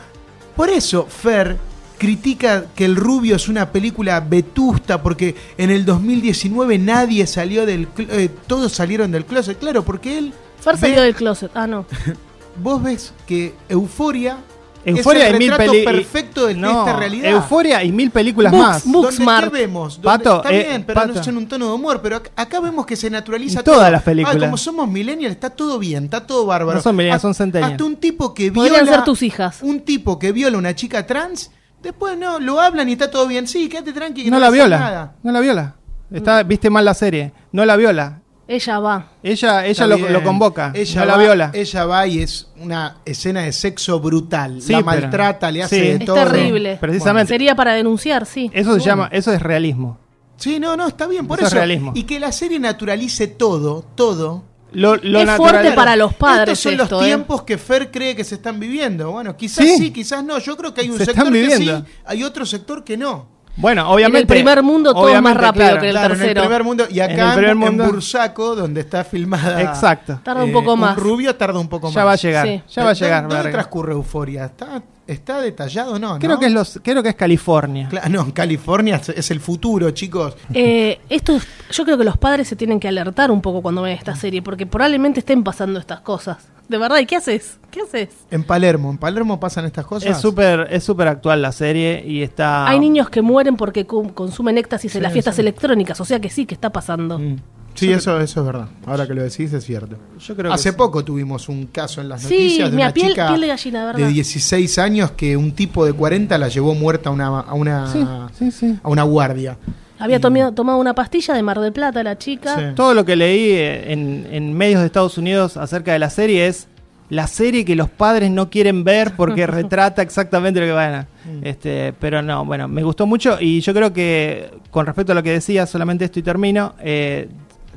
por eso Fer critica que El Rubio es una película vetusta porque en el 2019 nadie salió del eh, todos salieron del closet, claro, porque él Fer ve- salió del closet. Ah, no. vos ves que Euforia Euforia es y el mil retrato películas. perfecto de esta realidad. Euforia y mil películas Books, más. Booksmart. ¿qué vemos? Donde- Pato, está eh, bien, pero no Pato. es en un tono de humor. Pero ac- acá vemos que se naturaliza En todas todo. las películas. Ah, como somos millennials, está todo bien, está todo bárbaro. No son millennials, son centennials. Hasta un tipo que viola. Podrían ser tus hijas. Un tipo que viola a una chica trans Después no, lo hablan y está todo bien. Sí, quédate tranqui. que No va la viola. nada. No la viola. Está, viste mal la serie. No la viola. Ella va. Ella, ella lo, convoca. Ella no va, la viola. Ella va y es una escena de sexo brutal. Sí, la pero- maltrata, le hace sí. de Es Es todo. terrible. Precisamente. Sería para denunciar, sí. Eso se Bueno. llama, eso es realismo. Sí, no, no, está bien, por Eso eso. es realismo. Y que la serie naturalice todo, todo. Lo, lo Es natural- fuerte para los padres Estos son esto, los ¿eh? tiempos que Fer cree que se están viviendo. Bueno, quizás Sí. sí, quizás no. Yo creo que hay un Se sector están que viviendo. sí, hay otro sector que no. Bueno, obviamente. En el primer mundo todo es más rápido claro. que el claro, en tercero. el primer mundo. Y En acá el primer en, mundo- Bursaco, donde está filmada. Exacto. Tarda un eh, poco más. rubio tarda un poco más. Ya va a llegar. Sí. Ya va a ¿Dónde- llegar. ¿Dónde transcurre Euforia? ¿Está, está detallado o no? Creo ¿no? que es los, creo que es California. Cla- no, en California es- el futuro, chicos. Eh, esto es- yo creo que los padres se tienen que alertar un poco cuando ven esta serie, porque probablemente estén pasando estas cosas. De verdad, ¿y qué haces? ¿Qué haces? En Palermo, en Palermo pasan estas cosas. Es súper es súper actual la serie y está Hay niños que mueren porque consumen éxtasis en Sí, las fiestas sí. electrónicas, o sea que sí, que está pasando. Mm. Sí, eso, eso es verdad. Ahora que lo decís es cierto. Yo creo que Hace sí. poco tuvimos un caso en las Sí, noticias de mira, una piel- chica piel de gallina, de verdad. 16 años que un tipo de 40 la llevó muerta a una, a una, Sí, sí, sí. a una guardia. Había tomado, tomado una pastilla de Mar del Plata la chica. Sí. Todo lo que leí eh, en, en medios de Estados Unidos acerca de la serie es la serie que los padres no quieren ver porque retrata exactamente lo que van a. Este, pero no, bueno, me gustó mucho y yo creo que con respecto a lo que decía, solamente esto y termino, eh,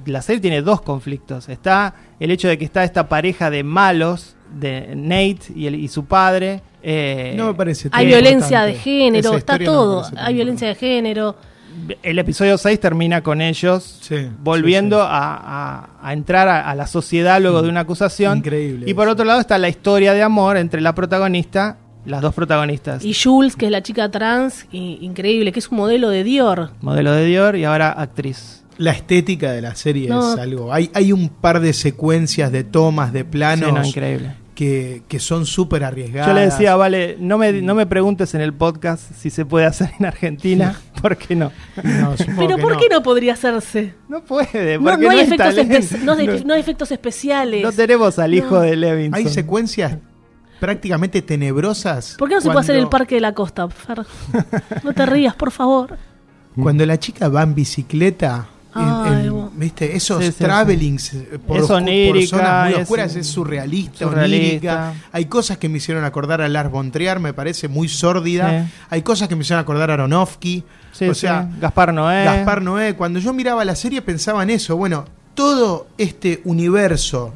la serie tiene dos conflictos. Está el hecho de que está esta pareja de malos, de Nate y, el- y su padre. eh, No me parece Hay violencia de género, Esa está no todo. Hay violencia de género. el episodio 6 termina con ellos Sí, volviendo sí, sí. A, a- a entrar a, a la sociedad luego de una acusación. Increíble Y por eso. otro lado está la historia de amor entre la protagonista, las dos protagonistas. Y Jules, que es la chica trans, y- increíble, que es un modelo de Dior. Modelo de Dior y ahora actriz. La estética de la serie No. es algo. Hay, hay un par de secuencias de tomas, de Sí, planos no, increíble. que, que son súper arriesgadas. Yo le decía, vale, no me, no me preguntes en el podcast si se puede hacer en Argentina, porque no. No, Pero ¿por qué no podría hacerse? No puede, No, porque no hay, efectos espe- no hay- No- no hay efectos especiales. no tenemos al hijo No. de Levinson. Hay secuencias prácticamente tenebrosas. ¿Por qué no se puede hacer el parque de la costa, Fer? No te rías, por favor. Cuando la chica va en bicicleta, en- en-. ¿viste? Esos Sí, sí, travelings eh, por, Es por zonas muy oscuras es surrealista, surrealista. onírica. Hay cosas que me hicieron acordar a Lars von Trier, me parece muy sórdida. Hay cosas que me hicieron acordar a Aronofsky. O sea, Gaspar Noé. Gaspar Noé, cuando yo miraba la serie pensaba en eso. Bueno, todo este universo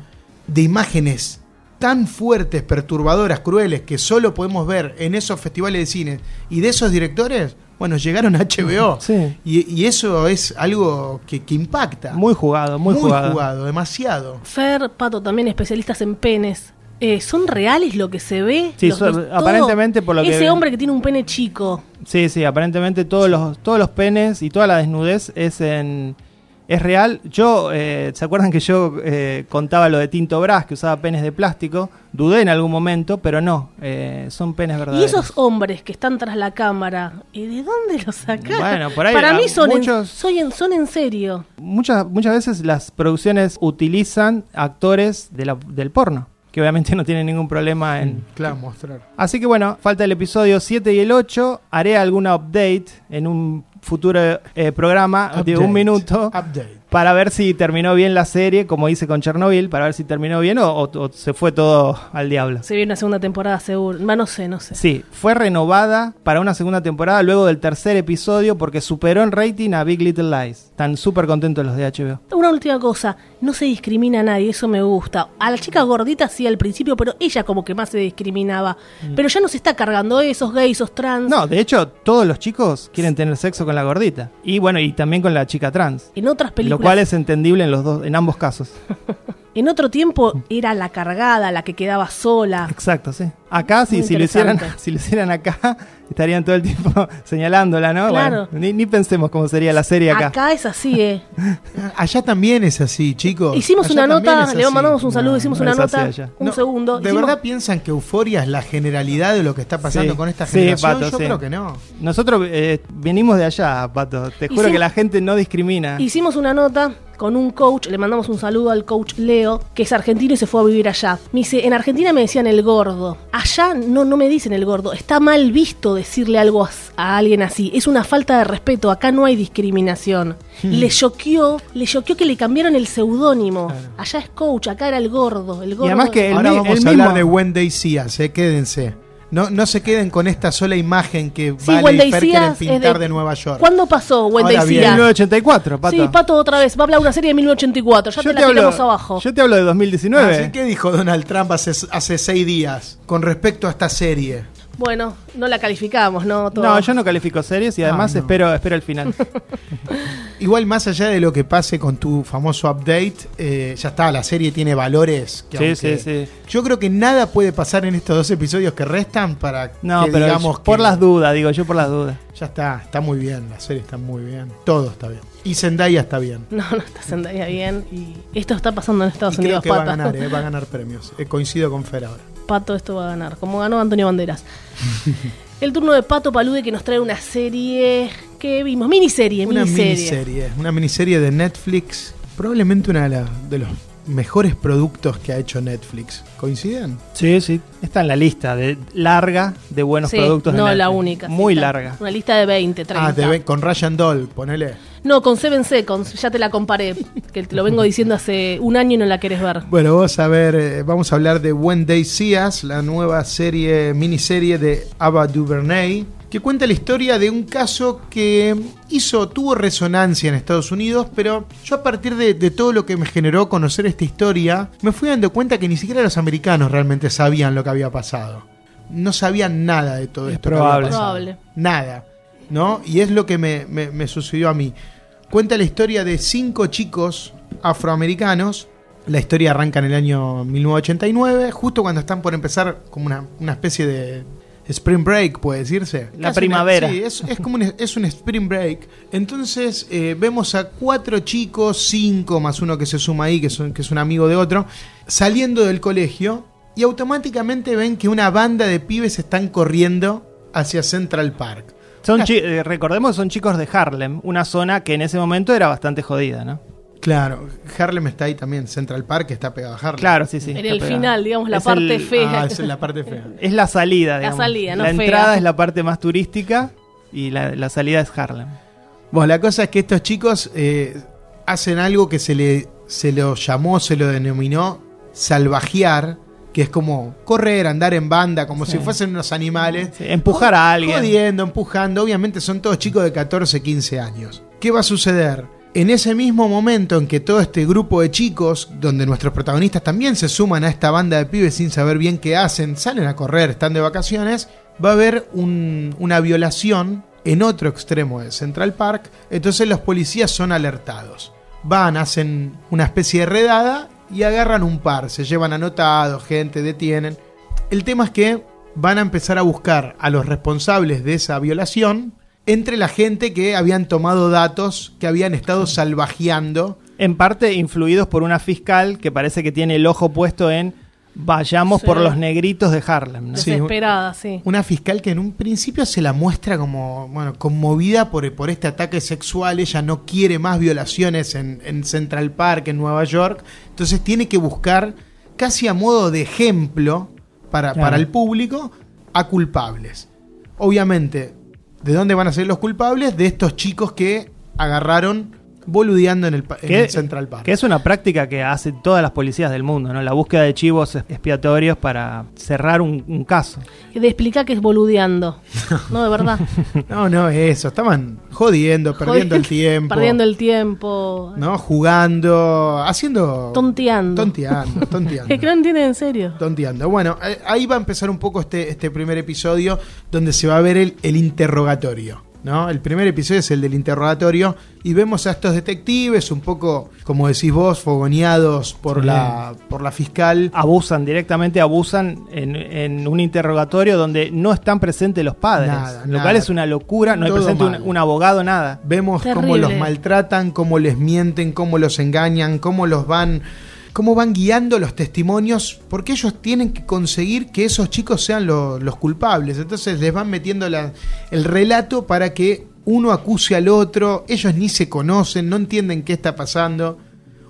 de imágenes tan fuertes, perturbadoras, crueles, que solo podemos ver en esos festivales de cine y de esos directores, bueno, llegaron a HBO. Sí. Y, y eso es algo que, que impacta. Muy jugado, muy, jugado. demasiado. Fer, Pato, también especialistas en penes. Eh, ¿Son reales lo que se ve? Sí, son- aparentemente por lo que- Ese hombre que tiene un pene chico. Sí, sí, aparentemente todos los, todos los penes y toda la desnudez es en es real. Yo, eh, ¿se acuerdan que yo eh, contaba lo de Tinto Brass, que usaba penes de plástico? Dudé en algún momento, pero no, eh, son penes Y verdaderos. esos hombres que están tras la cámara, ¿y de dónde los sacaron? Bueno, por ahí, Para mí son, muchos- en, soy en- son en serio. Muchas, muchas veces las producciones utilizan actores de la- del porno, que obviamente no tienen ningún problema en... Claro, mostrar. Así que bueno, falta el episodio 7 y el 8. Haré alguna update en un futuro eh, programa de un minuto Update. Para ver si terminó bien la serie, como hice con Chernobyl, para ver si terminó bien o, o- o se fue todo al diablo. Se viene una segunda temporada seguro. No sé, no sé. Sí, fue renovada para una segunda temporada luego del tercer episodio porque superó en rating a Big Little Lies. Están súper contentos los de HBO. Una última cosa, no se discrimina a nadie, eso me gusta. A la chica gordita sí al principio, pero ella como que más se discriminaba. Pero ya no se está cargando esos gays, esos trans. No, de hecho, todos los chicos quieren tener sexo con la gordita. Y bueno, y también con la chica trans. En otras Lo cual es entendible en los dos, en ambos casos. en otro tiempo era la cargada, la que quedaba sola. Exacto, sí. Acá, si, Muy si, lo hicieran, si lo hicieran acá, estarían todo el tiempo señalándola, ¿no? Claro. Bueno, ni, ni pensemos cómo sería la serie acá. Acá es así, ¿eh? Allá también es así, chicos. Hicimos Allá una nota, le mandamos un saludo, No, hicimos no una nota, allá. un No, segundo. ¿De hicimos- verdad piensan que Euforia es la generalidad de lo que está pasando Sí. con esta Sí, generación? Pato, Yo sí. creo que no. Nosotros eh, venimos de allá, Pato. Te juro Hicimos- que la gente no discrimina. Hicimos una nota con un coach, le mandamos un saludo al coach Leo, que es argentino y se fue a vivir allá. Me dice, en Argentina me decían el gordo. Allá no, no me dicen el gordo. Está mal visto decirle algo a, a alguien así. Es una falta de respeto. Acá no hay discriminación. Le choqueó, le choqueó que le cambiaron el seudónimo. Allá es coach, acá era el gordo. El gordo. Y además que el, Ahora vamos el a hablar mismo- de Wendy Sears, eh, quédense. No, no se queden con esta sola imagen que Sí, Vale y Fer quieren pintar de- de, Nueva York. ¿Cuándo pasó Wendy Ahora bien, Sears? 1984, Pato. Sí, Pato otra vez. Va a hablar de una serie de 1984. Ya yo te la te, hablo, tiramos abajo. yo te hablo de 2019. Así que dijo Donald Trump hace, hace seis días con respecto a esta serie. Bueno, no la calificamos, ¿no? Todo. No, yo no califico series y además Ah, no. espero, espero el final. Igual más allá de lo que pase con tu famoso update, eh, ya está, la serie tiene valores. Que Sí, aunque- sí, sí. Yo creo que nada puede pasar en estos dos episodios que restan para No, que pero digamos por que las dudas, digo yo por las dudas. ya está, está muy bien, la serie está muy bien, todo está bien. Y Zendaya está bien. No, no está Zendaya bien. Y esto está pasando en Estados Y creo Unidos, que va a ganar, eh, va a ganar premios. Eh, coincido con Fer ahora. Pato esto va a ganar, como ganó Antonio Banderas. El turno de Pato Palude que nos trae una serie que vimos, miniserie, Una miniserie. miniserie, una miniserie de Netflix, probablemente una de, la- de los mejores productos que ha hecho Netflix. ¿Coinciden? Sí, sí. Está en la lista de larga de buenos Sí, productos. de no Netflix. la única. Muy larga. Una lista de 20, 30. Ah, con Ryan Doll, ponele. No, con Seven Seconds, ya te la comparé. Que te lo vengo diciendo hace un año y no la querés ver. Bueno, vamos a ver, eh, vamos a hablar de When They See Us, la nueva serie, miniserie de Ava DuVernay, que cuenta la historia de un caso que hizo, tuvo resonancia en Estados Unidos, pero yo a partir de, de todo lo que me generó conocer esta historia, me fui dando cuenta que ni siquiera los americanos realmente sabían lo que había pasado. No sabían nada de todo Es esto. que probable. había pasado. Probable. Nada. ¿No? Y es lo que me, me- me sucedió a mí. Cuenta la historia de cinco chicos afroamericanos. La historia arranca en el año 1989, justo cuando están por empezar como una, una especie de spring break, puede decirse. La Casi primavera. una- sí, es, es como un, es un spring break. Entonces eh, vemos a cuatro chicos, cinco más uno que se suma ahí, que, son, que es un amigo de otro, saliendo del colegio y automáticamente ven que una banda de pibes están corriendo hacia Central Park. Son chi- eh, recordemos que son chicos de Harlem, una zona que en ese momento era bastante jodida, ¿no? Claro, Harlem está ahí también, Central Park está pegado a Harlem. Claro, sí, sí. en el pegado. final, digamos, la Es parte el- fea. Ah, es la parte fea. Es la salida, La digamos. salida, no La fea. entrada es la parte más turística y la, la salida es Harlem. Bueno, la cosa es que estos chicos eh, hacen algo que se, le, se lo llamó, se lo denominó salvajear, que es como correr, andar en banda, como Sí. si fuesen unos animales. Sí, empujar a alguien. Jodiendo, empujando. Obviamente son todos chicos de 14, 15 años. ¿Qué va a suceder? En ese mismo momento en que todo este grupo de chicos, donde nuestros protagonistas también se suman a esta banda de pibes sin saber bien qué hacen, salen a correr, están de vacaciones, va a haber un- una violación en otro extremo de Central Park, entonces los policías son alertados. Van, hacen una especie de redada y agarran un par, se llevan anotados, gente, detienen. El tema es que van a empezar a buscar a los responsables de esa violación entre la gente que habían tomado datos, que habían estado salvajeando. En parte influidos por una fiscal que parece que tiene el ojo puesto en vayamos Sí. por los negritos de Harlem. Desesperada, sí. Una fiscal que en un principio se la muestra como, bueno, conmovida por, por este ataque sexual. Ella no quiere más violaciones en, en Central Park, en Nueva York. Entonces tiene que buscar, casi a modo de ejemplo para, Claro. para el público, a culpables. Obviamente, ¿de dónde van a ser los culpables? De estos chicos que agarraron boludeando en el, pa- en el Central Park. que es una práctica que hacen todas las policías del mundo, ¿no? La búsqueda de chivos expiatorios para cerrar un, un caso. De explicar que es boludeando. No, de verdad. No, no, eso. Estaban jodiendo, perdiendo el tiempo. Perdiendo el tiempo. ¿no? Jugando, haciendo... Tonteando. Tonteando, tonteando. Es que no entienden en serio. Tonteando. Bueno, eh, ahí va a empezar un poco este, este primer episodio donde se va a ver el, el interrogatorio. ¿No? El primer episodio es el del interrogatorio y vemos a estos detectives un poco, como decís vos, fogoneados por, Sí. la, por la fiscal. Abusan, directamente abusan en, en un interrogatorio donde no están presentes los padres. Nada, lo nada. cual es una locura, no hay Todo presente un, abogado, nada. Vemos cómo los maltratan, cómo les mienten, cómo los engañan, cómo los van, cómo van guiando los testimonios, porque ellos tienen que conseguir que esos chicos sean lo- los culpables. Entonces les van metiendo la- el relato para que uno acuse al otro. Ellos ni se conocen, no entienden qué está pasando.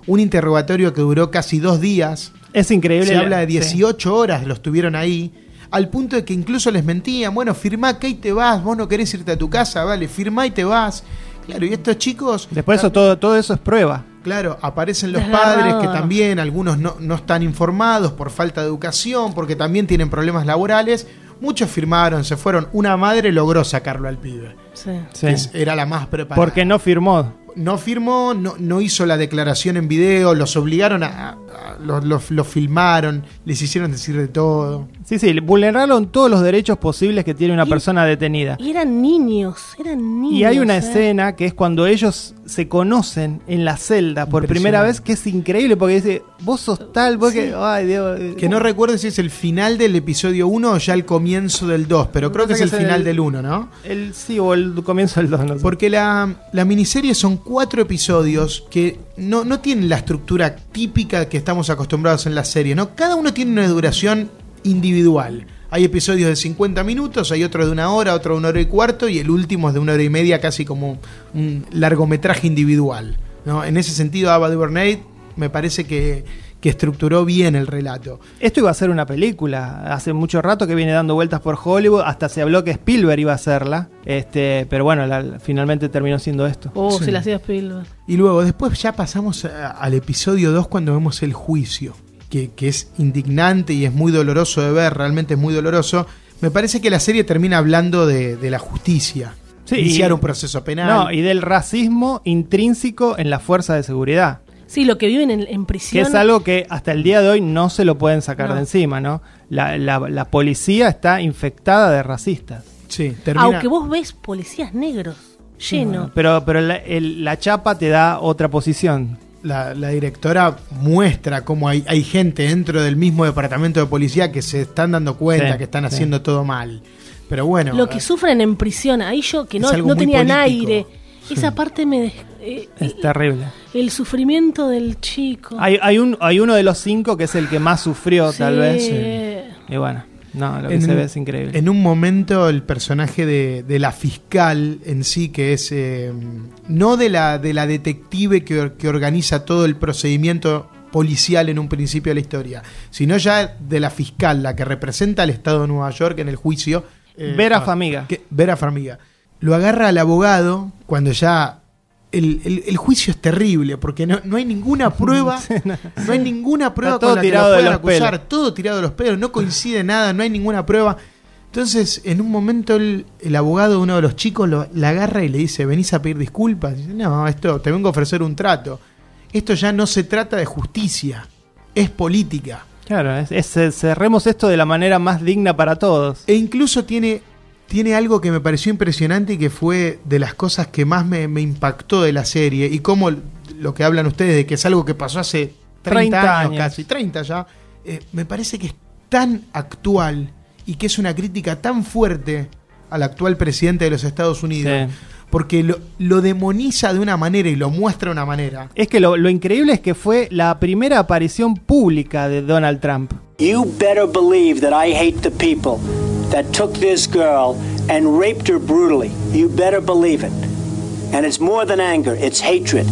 un interrogatorio que duró casi dos días. Es increíble. Se la- habla de sí. 18 horas, los tuvieron ahí. Al punto de que incluso les mentían, bueno, firmá que y te vas, vos no querés irte a tu casa, vale, firmá y te vas. Claro, y estos chicos... Después eso, todo, todo eso es prueba. Claro, aparecen los padres que también, algunos no, no están informados por falta de educación, porque también tienen problemas laborales. Muchos firmaron, se fueron. Una madre logró sacarlo al pibe. Sí. Que era la más preparada. Porque no firmó. No firmó, no, no hizo la declaración en video, los obligaron a. a- a- los, los- los filmaron, les hicieron decir de todo. Sí, sí, vulneraron todos los derechos posibles que tiene una Y- persona detenida. Y eran niños, eran niños. Y hay una ¿eh? escena que es cuando ellos se conocen en la celda por primera vez, que es increíble porque dice, vos sos tal, vos que... Ay, Dios. Que no recuerdo si es el final del episodio 1 o ya el comienzo del 2, pero creo que es el final el- del 1, ¿no? El, sí, o el comienzo del 2, no sé. Porque la, la miniserie son cuatro episodios que no, no tienen la estructura típica que estamos acostumbrados en la serie, ¿no? Cada uno tiene una duración individual. Hay episodios de 50 minutos, hay otro de una hora, otro de una hora y cuarto, y el último es de una hora y media, casi como un largometraje individual. ¿no? En ese sentido, Ava DuVernay me parece que, que estructuró bien el relato. Esto iba a ser una película. Hace mucho rato que viene dando vueltas por Hollywood. Hasta se habló que Spielberg iba a hacerla. Este, pero bueno, la- finalmente terminó siendo esto. Oh, Sí. si la hacía Spielberg. Y luego, después ya pasamos a- al episodio 2 cuando vemos el juicio, que, que es indignante y es muy doloroso de ver, realmente es muy doloroso. Me parece que la serie termina hablando de, de la justicia. Sí, Iniciar y- un proceso penal. No, y del racismo intrínseco en las fuerzas de seguridad. Sí, lo que viven en, en Que prisión. es algo que hasta el día de hoy no se lo pueden sacar No. de encima, ¿no? La, la- la policía está infectada de racistas. Sí, termina. Aunque vos ves policías negros, lleno. Pero, pero la, el- la chapa te da otra posición. La, la directora muestra cómo hay, hay gente dentro del mismo departamento de policía que se están dando cuenta Sí, que están sí. haciendo todo mal. Pero bueno. lo que sufren en prisión, ahí yo que no, no tenían político. aire. Esa parte me. des- eh, Es terrible. el sufrimiento del chico. Hay, hay, un, hay uno de los cinco que es el que más sufrió, tal Sí. vez. Y bueno, no, lo que en, se ve es increíble. en un momento el personaje de, de la fiscal en sí, que es eh, no de la, de la detective que, or- que organiza todo el procedimiento policial en un principio de la historia, sino ya de la fiscal, la que representa al Estado de Nueva York en el juicio. eh, Vera ah, Famiga. que- Vera Farmiga. Lo agarra al abogado cuando ya el, el- el juicio es terrible, porque no, no hay ninguna prueba, no hay ninguna prueba con la que lo puedan acusar, pelos. todo tirado de los pelos, no coincide nada, no hay ninguna prueba. Entonces, en un momento el, el abogado de uno de los chicos lo, la agarra y le dice, ¿venís a pedir disculpas? Dice, no, esto, te vengo a ofrecer un trato. Esto ya no se trata de justicia, es política. Claro, es, es- cerremos esto de la manera más digna para todos. E incluso tiene, tiene algo que me pareció impresionante y que fue de las cosas que más me, me impactó de la serie. Y como lo que hablan ustedes de que es algo que pasó hace 30, 30 años, años. casi, 30 ya, eh, me parece que es tan actual y que es una crítica tan fuerte al actual presidente de los Estados Unidos. Sí. Porque lo, lo demoniza de una manera y lo muestra de una manera. Es que lo, lo increíble es que fue la primera aparición pública de Donald Trump. You better believe that I hate the people that took this girl and raped her brutally. You better believe it. And it's more than anger, it's hatred.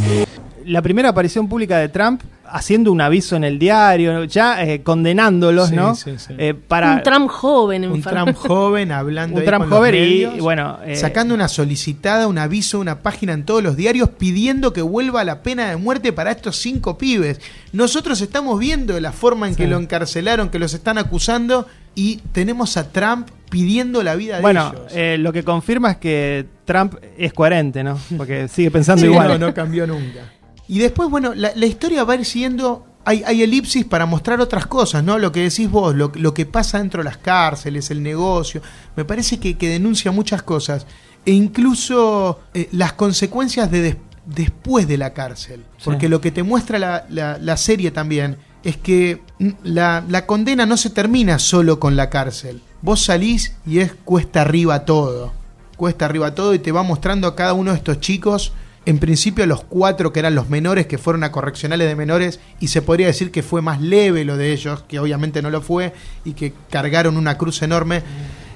La primera aparición pública de Trump haciendo un aviso en el diario, ya eh, condenándolos, Sí, ¿no? sí, sí. Eh, para un Trump joven, Un. Trump joven hablando Un Trump con joven y, medios, y bueno, eh, sacando una solicitada, un aviso, una página en todos los diarios pidiendo que vuelva la pena de muerte para estos cinco pibes. Nosotros estamos viendo la forma en que lo encarcelaron, que los están acusando y tenemos a Trump pidiendo la vida de bueno, ellos. eh, lo que confirma es que Trump es coherente, ¿no? Porque sigue pensando Sí, igual. no, no cambió nunca. Y después, bueno, la, la historia va a ir siguiendo. Hay, hay elipsis para mostrar otras cosas, ¿no? Lo que decís vos, lo, lo que pasa dentro de las cárceles, el negocio. Me parece que, que denuncia muchas cosas. E incluso eh, las consecuencias de des- después de la cárcel. Porque Sí. lo que te muestra la, la- la serie también es que la, la condena no se termina solo con la cárcel. Vos salís y es cuesta arriba todo. Cuesta arriba todo y te va mostrando a cada uno de estos chicos. En principio los cuatro que eran los menores que fueron a correccionales de menores y se podría decir que fue más leve lo de ellos, que obviamente no lo fue y que cargaron una cruz enorme.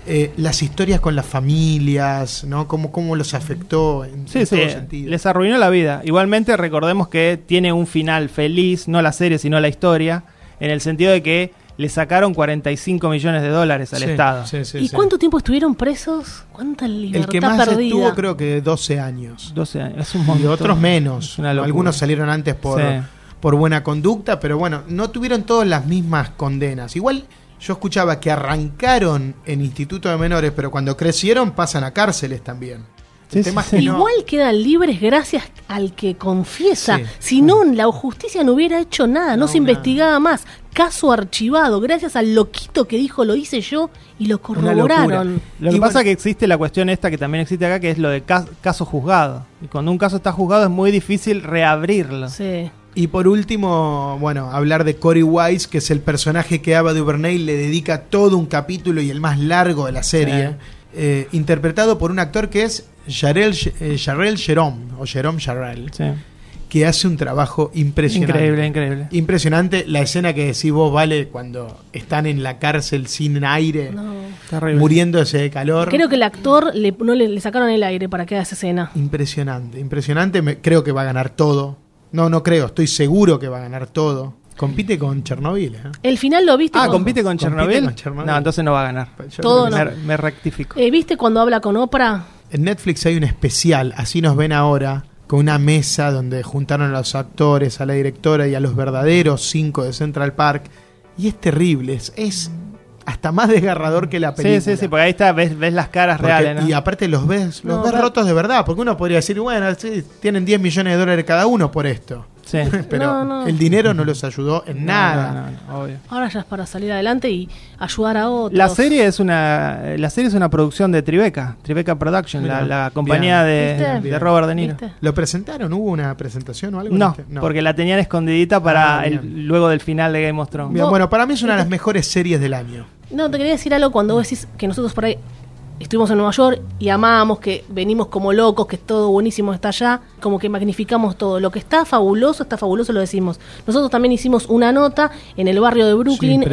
Eh, las historias con las familias, ¿no? Cómo, cómo los afectó en, Sí, en sí, todo sentido. les arruinó la vida. Igualmente recordemos que tiene un final feliz, no la serie, sino la historia, en el sentido de que le sacaron 45 millones de dólares al Sí, Estado. sí, sí, ¿Y sí. cuánto tiempo estuvieron presos? ¿Cuánta libertad El que más perdida? estuvo creo que 12 años. 12 años, es un Y montón. otros menos. Algunos salieron antes por, Sí. por buena conducta, pero bueno, no tuvieron todas las mismas condenas. Igual yo escuchaba que arrancaron en instituto de menores, pero cuando crecieron pasan a cárceles también. Sí, El sí, tema es sí. que no- Igual quedan libres gracias al que confiesa. Sí. Si no, la justicia no hubiera hecho nada, no, No, se investigaba más. Caso archivado, gracias al loquito que dijo lo hice yo y lo corroboraron. Lo que Y pasa bueno- es que existe la cuestión esta que también existe acá, que es lo de ca- caso juzgado. Y cuando un caso está juzgado es muy difícil reabrirlo. Sí. Y por último, bueno, hablar de Cory Wise, que es el personaje que Ava DuVernay le dedica todo un capítulo y el más largo de la serie, Sí. eh, interpretado por un actor que es Jarrell, eh, Jarrell Jerome, o Jerome Jarrell, Sí. que hace un trabajo impresionante. Increíble, increíble. Impresionante la escena que decís vos, Vale, cuando están en la cárcel sin aire, No. Muriéndose de calor. Creo que el actor le, no le, le sacaron el aire para que haga esa escena. Impresionante, impresionante. Me- creo que va a ganar todo. No, no creo, estoy seguro que va a ganar todo. Compite con Chernobyl, ¿eh? El final lo viste. Ah, cuando- ¿compite con Compite Chernobyl? con Chernobyl. No, entonces no va a ganar. Yo Todo que no. Me, me rectifico. Eh, ¿Viste cuando habla con Oprah? En Netflix hay un especial, así nos ven ahora, con una mesa donde juntaron a los actores, a la directora y a los verdaderos cinco de Central Park. Y es terrible, es, es hasta más desgarrador que la película. Sí, sí, sí, porque ahí está, ves, ves las caras Porque- reales, ¿no? Y aparte los ves, los No, ves rotos de verdad, porque uno podría decir, bueno, sí, tienen 10 millones de dólares cada uno por esto. Sí. Pero No, no. el dinero no los ayudó en nada. No, no, no, obvio. Ahora ya es para salir adelante y ayudar a otros. La serie es una la serie es una producción de Tribeca, Tribeca Production, la, compañía de, de Robert De Niro. ¿Viste? ¿Lo presentaron? ¿Hubo una presentación o algo? No, ¿Viste? porque la tenían escondidita para Ah, el- bien. luego del final de Game of Thrones. Bien, bueno, para mí es una de las mejores series del año. No, te quería decir algo cuando vos decís que nosotros por ahí estuvimos en Nueva York y amamos, que venimos como locos, que todo buenísimo está allá, como que magnificamos todo. Lo que está fabuloso, está fabuloso, lo decimos. Nosotros también hicimos una nota en el barrio de Brooklyn,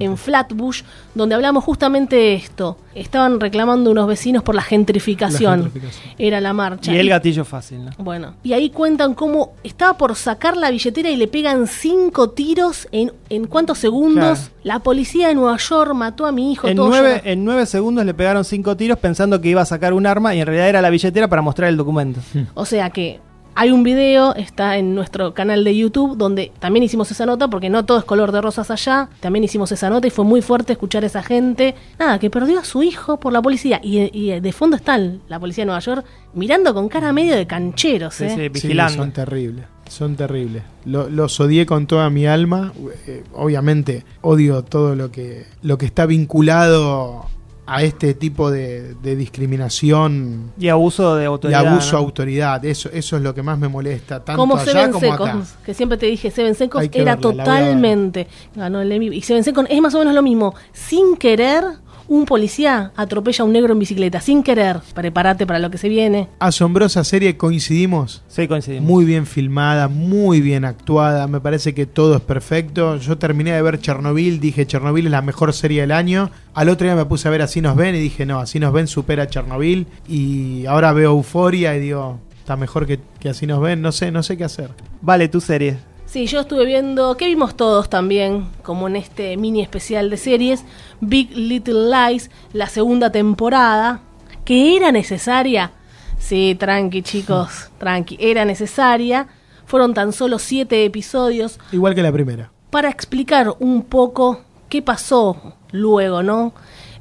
en, Flatbush, donde hablamos justamente de esto. Estaban reclamando unos vecinos por la gentrificación. La gentrificación. Era la marcha. Y el gatillo fácil, ¿no? Bueno, y ahí cuentan cómo estaba por sacar la billetera y le pegan cinco tiros en, en cuántos segundos. Claro. La policía de Nueva York mató a mi hijo. En todo nueve, en nueve segundos le pegaron cinco tiros pensando que iba a sacar un arma y en realidad era la billetera para mostrar el documento. O sea que hay un video, está en nuestro canal de YouTube, donde también hicimos esa nota, porque no todo es color de rosas allá. También hicimos esa nota y fue muy fuerte escuchar a esa gente. Nada, que perdió a su hijo por la policía. Y, y de fondo está la policía de Nueva York mirando con cara medio de cancheros, Sí, ¿eh? sí, Sí, vigilando. son terribles. Son terribles. Lo- los odié con toda mi alma. Eh, obviamente odio todo lo que, lo que está vinculado a este tipo de, de discriminación Y abuso de y autoridad. abuso a autoridad. Eso, eso es lo que más me molesta, tanto como allá Seven como acá. Seconds, que siempre te dije, Seven que era verla, totalmente, ganó el Emmy, y Seven Seconds es más o menos lo mismo, sin querer, un policía atropella a un negro en bicicleta, sin querer, prepárate para lo que se viene. Asombrosa serie, coincidimos. Sí, coincidimos. Muy bien filmada, muy bien actuada, me parece que todo es perfecto. Yo terminé de ver Chernobyl, dije Chernobyl es la mejor serie del año. Al otro día me puse a ver Así nos ven y dije no, Así nos ven supera a Chernobyl. Y ahora veo Euforia y digo, está mejor que, que Así nos ven, no sé, no sé qué hacer. Vale, tu serie. Sí, yo estuve viendo, que vimos todos también, como en este mini especial de series, Big Little Lies, la segunda temporada, que era necesaria. Sí, tranqui chicos, tranqui, era necesaria. Fueron tan solo siete episodios Igual que la primera. para explicar un poco qué pasó luego, ¿no?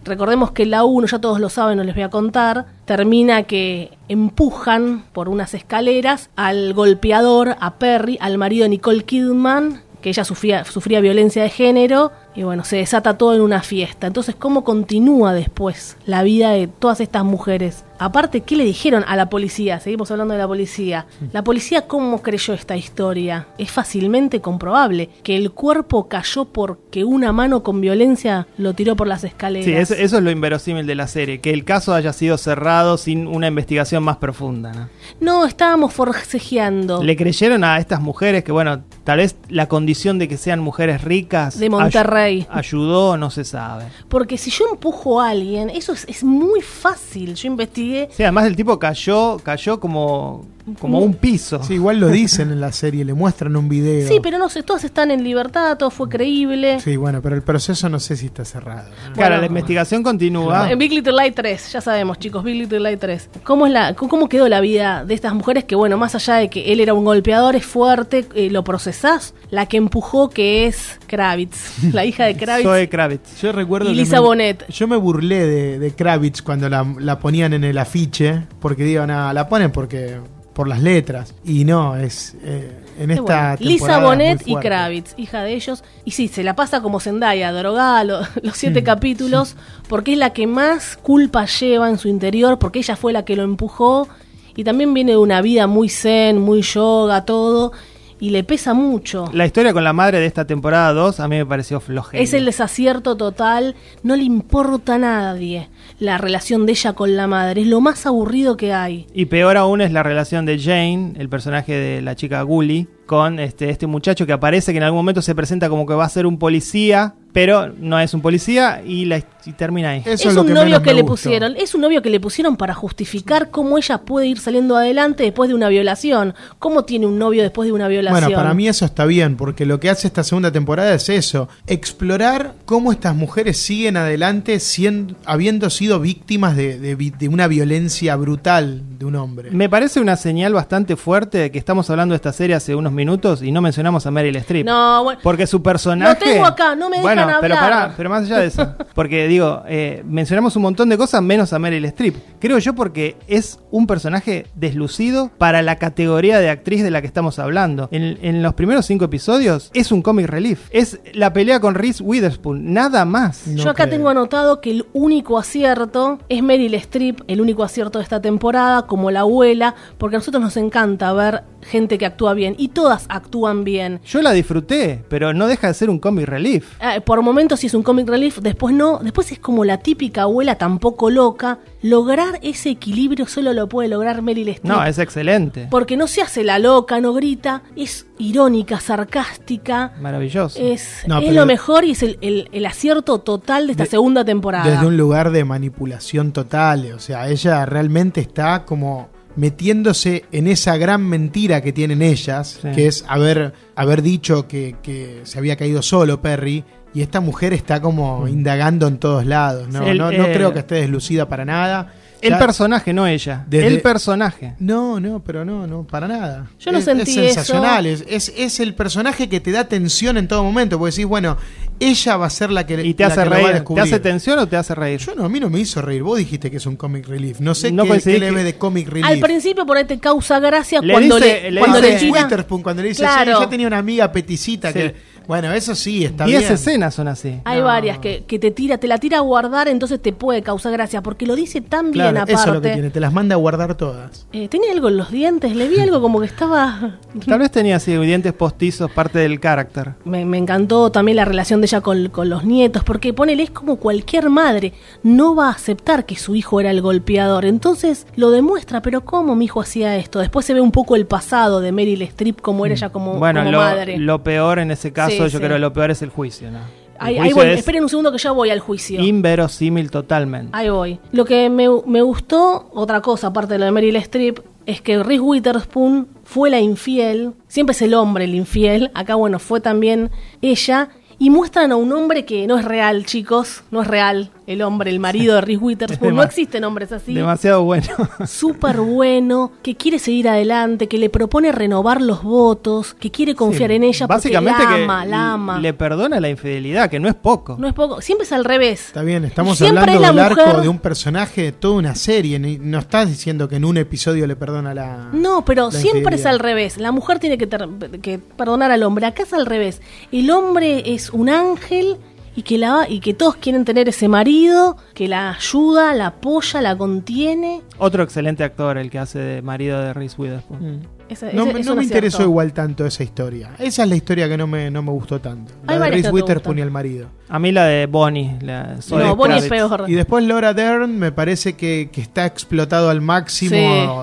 Recordemos que la 1, ya todos lo saben, no les voy a contar, termina que empujan por unas escaleras al golpeador, a Perry, al marido de Nicole Kidman, que ella sufría, sufría violencia de género, y bueno, se desata todo en una fiesta. Entonces, ¿cómo continúa después la vida de todas estas mujeres? Aparte, ¿qué le dijeron a la policía? Seguimos hablando de la policía. ¿La policía cómo creyó esta historia? Es fácilmente comprobable que el cuerpo cayó porque una mano con violencia lo tiró por las escaleras. Sí, eso, eso es lo inverosímil de la serie, que el caso haya sido cerrado sin una investigación más profunda. ¿no? No, estábamos forcejeando. Le creyeron a estas mujeres que, bueno, Tal vez la condición de que sean mujeres ricas De Monterrey. Ay- ayudó, no se sabe. Porque si yo empujo a alguien, eso es, es muy fácil. Yo investigué. Sí, además el tipo cayó, cayó como, como un piso. Sí, igual lo dicen en la serie, le muestran un video. Sí, pero no sé, todas están en libertad, todo fue creíble. Sí, bueno, pero el proceso no sé si está cerrado. ¿no? Claro, Bueno. la investigación continúa. En Big Little Lies 3, ya sabemos, chicos, Big Little Lies 3. ¿Cómo, es la, ¿Cómo quedó la vida de estas mujeres? Que, bueno, más allá de que él era un golpeador, es fuerte, eh, lo procesás. La que empujó, que es Kravitz, la hija de Kravitz. Zoe Kravitz. Yo recuerdo Y que Lisa me- Bonet. Yo me burlé de, de Kravitz cuando la, la ponían en el afiche, porque digo, nada, la ponen porque por las letras. Y no, es eh, en esta bueno, Lisa Bonet y. Kravitz, hija de ellos. Y sí, se la pasa como Zendaya, drogada lo- los siete capítulos, porque es la que más culpa lleva en su interior, porque ella fue la que lo empujó. Y también viene de una vida muy zen, muy yoga, todo. Y le pesa mucho. La historia con la madre de esta temporada 2 a mí me pareció flojera. Es el desacierto total, no le importa a nadie la relación de ella con la madre, es lo más aburrido que hay. Y peor aún es la relación de Jane, el personaje de la chica Gully, con este, este muchacho que aparece que en algún momento se presenta como que va a ser un policía, pero no es un policía y, la, y termina ahí. Eso es es lo un que novio menos que me le gustó. pusieron, es un novio que le pusieron para justificar cómo ella puede ir saliendo adelante después de una violación. ¿Cómo tiene un novio después de una violación? Bueno, para mí eso está bien, porque lo que hace esta segunda temporada es eso, explorar cómo estas mujeres siguen adelante siendo, habiendo sido víctimas de, de vi- de una violencia brutal de un hombre. Me parece una señal bastante fuerte de que estamos hablando de esta serie hace unos minutos y no mencionamos a Meryl Streep. No, bueno, Porque su personaje. Lo tengo acá, no me dejan bueno, pero pará, pero más allá de eso. Porque digo, eh, mencionamos un montón de cosas menos a Meryl Streep. Creo yo porque es un personaje deslucido para la categoría de actriz de la que estamos hablando. En, en los primeros cinco episodios es un comic relief. Es la pelea con Reese Witherspoon, nada más. No Yo acá creo. tengo anotado que el único acierto es Meryl Streep, el único acierto de esta temporada, como la abuela, porque a nosotros nos encanta ver gente que actúa bien, y todas actúan bien. Yo la disfruté, pero no deja de ser un comic relief. Eh, por momentos sí es un comic relief, después no, después es como la típica abuela tampoco loca. Lograr ese equilibrio solo lo puede lograr Meryl Streep. No, es excelente. Porque no se hace la loca, no grita, es irónica, sarcástica. Maravilloso. Es, No, es lo mejor y es el, el- el acierto total de esta De- segunda temporada. Desde un lugar de manipulación total, o sea, ella realmente está como metiéndose en esa gran mentira que tienen ellas, Sí. que es haber, haber dicho que, que se había caído solo Perry, y esta mujer está como indagando en todos lados, ¿no? Mm. El, no, no eh, creo que esté deslucida para nada. El Ya- personaje, no ella. Desde- El personaje. No, no, pero no, no, para nada. Yo no es, sentí es sensacional, es, es, es el personaje que te da tensión en todo momento, porque decís, bueno, ella va a ser la que, ¿Y te la hace que lo va a reír? ¿Te hace tensión o te hace reír? Yo no, a mí no me hizo reír. Vos dijiste que es un comic relief. No sé No qué, qué le ve de comic relief. Al principio por ahí te causa gracia Le cuando dice- le, le cuando dice- le tira. Witherspoon, cuando le dice, Claro. "Sí, yo tenía una amiga peticita Sí. que... Bueno, eso sí, está Diez bien. escenas son así. Hay No. varias que, que te tira, te la tira a guardar, entonces te puede causar gracia, porque lo dice tan bien Claro, aparte. eso es lo que tiene. Te las manda a guardar todas. Eh, tenía algo en los dientes, le vi algo como que estaba. Tal vez tenía así dientes postizos, parte del carácter. Me, me encantó también la relación de ella con, con los nietos, porque ponele, es como cualquier madre, no va a aceptar que su hijo era el golpeador, entonces lo demuestra, pero ¿cómo mi hijo hacía esto? Después se ve un poco el pasado de Meryl Streep, cómo era ella como, Bueno, como lo, madre. lo peor en ese caso, Sí, yo creo que lo peor es el juicio, ¿no? Ahí, voy, es esperen un segundo que ya voy al juicio. inverosímil totalmente. Ahí voy. Lo que me, me gustó, otra cosa aparte de lo de Meryl Streep, es que Reese Witherspoon fue la infiel. Siempre es el hombre el infiel. Acá, bueno, fue también ella. Y muestran a un hombre que no es real, chicos. No es real el hombre, el marido de Reese Witherspoon. No existen hombres así. Demasiado bueno. Súper bueno, que quiere seguir adelante, que le propone renovar los votos, que quiere confiar en ella porque Básicamente la que ama, la ama. le perdona la infidelidad, que no es poco. No es poco. Siempre es al revés. Está bien, estamos Siempre hablando es del la arco mujer- de un personaje de toda una serie. No estás diciendo que en un episodio le perdona la. No, pero la siempre es al revés. La mujer tiene que, ter- que perdonar al hombre. Acá es al revés. El hombre es un ángel y que, la, y que todos quieren tener ese marido que la ayuda, la apoya, la contiene. Otro excelente actor, el que hace de marido de Reese Witherspoon. Esa- No, ese me- no interesó igual tanto esa historia. Esa es la historia que no me, no me gustó tanto. Hay La de Reese Witherspoon y el marido. A mí la de Bonnie. La Zoe No, Bonnie es peor. Y después Laura Dern me parece que, que está explotado al máximo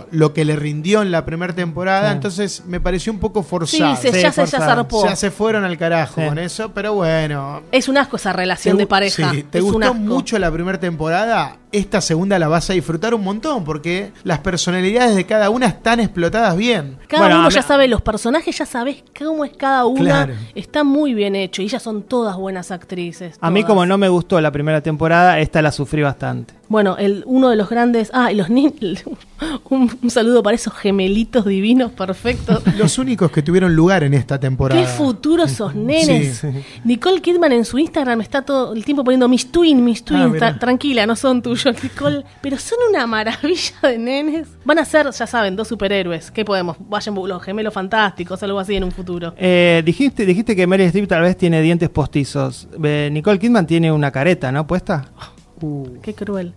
Sí. lo que le rindió en la primera temporada. Sí. Entonces me pareció un poco Sí, forzado. se, Sí, ya se ya forzado. zarpó. Ya se fueron al carajo Sí. con eso, pero bueno. Es un asco esa relación Te de pareja. sí, ¿Te es gustó mucho la primera temporada? Esta segunda la vas a disfrutar un montón porque las personalidades de cada una están explotadas bien. Cada Bueno, uno ya sabe, los personajes ya sabes cómo es cada una. Claro. Está muy bien hecho y ellas son todas buenas actrices. A mí, como no me gustó la primera temporada, esta la sufrí bastante. Bueno, el, uno de los grandes. Ah, y los niños. Un, un saludo para esos gemelitos divinos perfectos. Los únicos que tuvieron lugar en esta temporada. Qué futuro esos nenes. Sí. Nicole Kidman en su Instagram está todo el tiempo poniendo mis twin, mis twin. Ah. Tra- tranquila, no son tuyos, Nicole. Pero son una maravilla de nenes. Van a ser, ya saben, dos superhéroes. ¿Qué podemos? Vayan los gemelos fantásticos, algo así en un futuro. Eh, dijiste, dijiste que Meryl Streep tal vez tiene dientes postizos. Eh, Nicole Kidman tiene una careta, ¿no? Puesta. Uh, Qué cruel.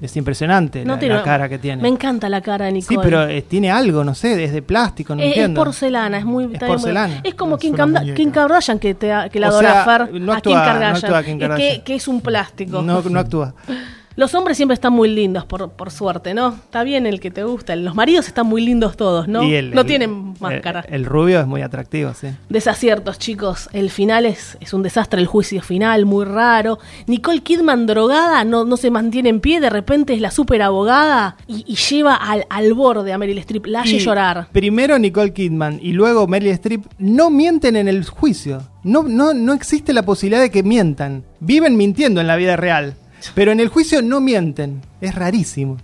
Es impresionante la, tiene- la cara que tiene. Me encanta la cara de Sí, Nicole. pero eh, tiene algo, no sé, es de plástico, no es, es entiendo. porcelana, es muy. Es bien, muy- porcelana. Es como Es Kim. Kim Kardashian que, te, que la O adora sea, Fer. no a actúa- Kim no Kardashian. actúa Kim Es que, Kardashian. que es un plástico. No, no actúa. Los hombres siempre están muy lindos, por, por suerte, ¿no? Está bien el que te gusta. Los maridos están muy lindos todos, ¿no? Y el- no el- tienen máscara. El, el rubio es muy atractivo, sí. Desaciertos, chicos. El final es, es un desastre, el juicio final, muy raro. Nicole Kidman drogada, no, no se mantiene en pie, de repente es la super abogada y, y lleva al, al borde a Meryl Streep, la hace Y llorar. Primero Nicole Kidman y luego Meryl Streep no mienten en el juicio. No, no, no existe la posibilidad de que mientan. Viven mintiendo en la vida real. Pero en el juicio no mienten. Es rarísimo.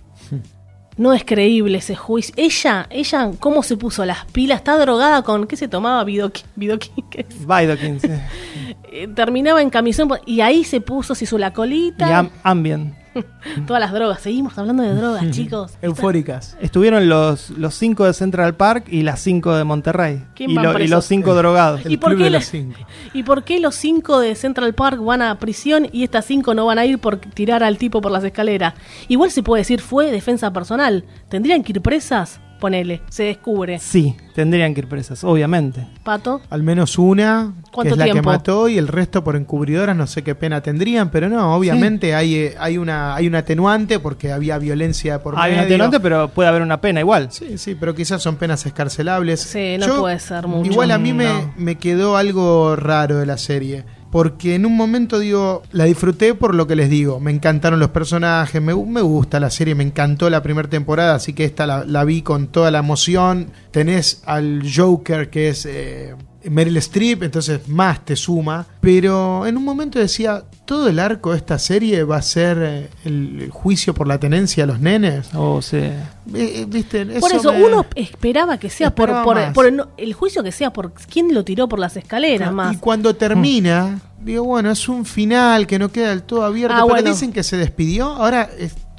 No es creíble ese juicio. Ella, ella, ¿cómo se puso las pilas? Está drogada con, ¿qué se tomaba? Vidoquín, Vidoquín, ¿qué es? Vidokin, sí. Eh, terminaba en camisón y ahí se puso, se hizo la Y colita. Am- Ambien. Todas las drogas. Seguimos hablando de drogas, chicos. eufóricas. Estuvieron los, los cinco de Central Park y las cinco de Monterrey. ¿Quién Y, van lo- y presos? los cinco drogados. El ¿Y por, club qué de la- los cinco. ¿Y por qué los cinco de Central Park van a prisión y estas cinco no van a ir por tirar al tipo por las escaleras? Igual se puede decir fue defensa personal. ¿Tendrían que ir presas? Ponele, se descubre. Sí, tendrían que ir presas, obviamente. Pato, Al menos una, que ¿Cuánto es la que mató, y el resto por encubridoras, no sé qué pena tendrían, pero no, obviamente hay, eh, hay, una, hay un atenuante porque había violencia por Hay un medio. atenuante, pero puede haber una pena igual. Sí, sí, pero quizás son penas escarcelables. Sí, no puede ser mucho. Igual a mí me, me quedó algo raro de la serie. Porque en un momento digo, la disfruté por lo que les digo. Me encantaron los personajes, me, gu- me gusta la serie, me encantó la primera temporada, así que esta la, la vi con toda la emoción. Tenés al Joker que es eh, Meryl Streep, entonces más te suma. Pero en un momento decía, todo el arco de esta serie va a ser eh, el, juicio por la tenencia de los nenes. O sea, Eh, eh, ¿viste? por eso me- uno esperaba que sea por, Esperaba por, por el, el juicio que sea por quién lo tiró por las escaleras Claro, más. Y cuando termina, digo, bueno, es un final que no queda del todo abierto. Ah, pero bueno. dicen que se despidió. Ahora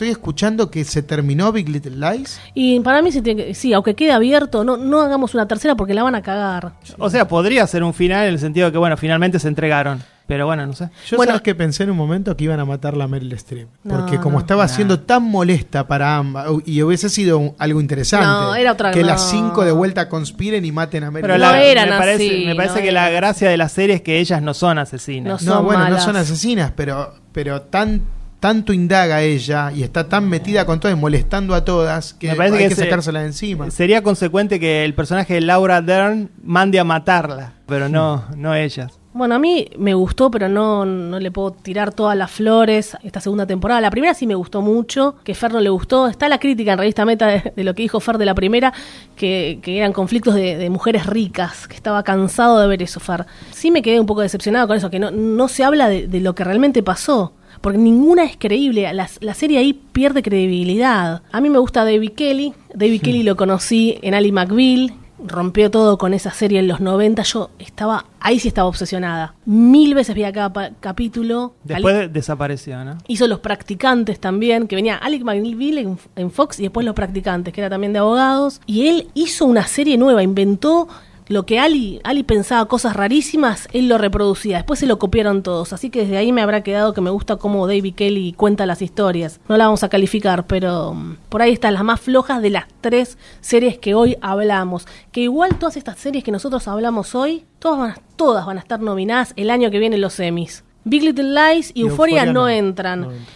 estoy escuchando que se terminó Big Little Lies. Y para mí sí, tiene que- sí, aunque quede abierto, no, no hagamos una tercera porque la van a cagar. o sea, podría ser un final en el sentido de que, bueno, finalmente se entregaron. Pero bueno, no sé. Yo Bueno. sabes que pensé en un momento que iban a matarla a Meryl Streep. No, Porque como no. estaba siendo tan molesta para ambas, y hubiese sido un- algo interesante. No, era otra- Que no. las cinco de vuelta conspiren y maten a Meryl Pero No la- eran me parece, así, me parece no que la gracia de la serie es que ellas no son asesinas. No No, son bueno, malas. no son asesinas, pero, pero tan, tanto indaga ella y está tan metida con todas y molestando a todas que Me parece hay que que, se- sacársela de encima. Sería consecuente que el personaje de Laura Dern mande a matarla, pero no, no ellas. Bueno, a mí me gustó, pero no, no le puedo tirar todas las flores esta segunda temporada. La primera sí me gustó mucho, que Fer no le gustó. Está la crítica en Revista Meta de, de lo que dijo Fer de la primera, que, que eran conflictos de, de mujeres ricas, que estaba cansado de ver eso, Fer. Sí me quedé un poco decepcionado con eso, que no, no se habla de, de lo que realmente pasó. Porque ninguna es creíble, la, la serie ahí pierde credibilidad. A mí me gusta David Kelly, David Kelly lo conocí en Ali McBeal, rompió todo con esa serie en los 90. Yo estaba, ahí sí estaba obsesionada. Mil veces veía cada capítulo. Después Ali- desapareció, ¿no? Hizo Los Practicantes también, que venía Alec McBeal en, en Fox y después Los Practicantes, que era también de abogados. Y él hizo una serie nueva, inventó lo que Ali, Ali pensaba cosas rarísimas, él lo reproducía. Después se lo copiaron todos. Así que desde ahí me habrá quedado que me gusta cómo David Kelly cuenta las historias. No la vamos a calificar, pero mm, por ahí están las más flojas de las tres series que hoy hablamos. Que igual todas estas series que nosotros hablamos hoy, todas van a, todas van a estar nominadas el año que viene en los semis. Big Little Lies y, Y Euphoria, Euphoria no, no, entran. no entran.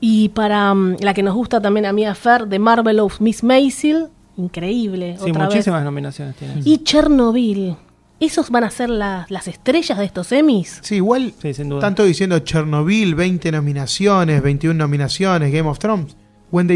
Y para mm, la que nos gusta también a mí a Fer, de Marvelous Miss Maisel, increíble. Sí, otra vez. muchísimas nominaciones tiene. Y Chernobyl. ¿Esos van a ser la- las estrellas de estos Emmys? Sí, igual Sí, sin duda. tanto diciendo Chernobyl, 20 nominaciones, 21 nominaciones, Game of Thrones.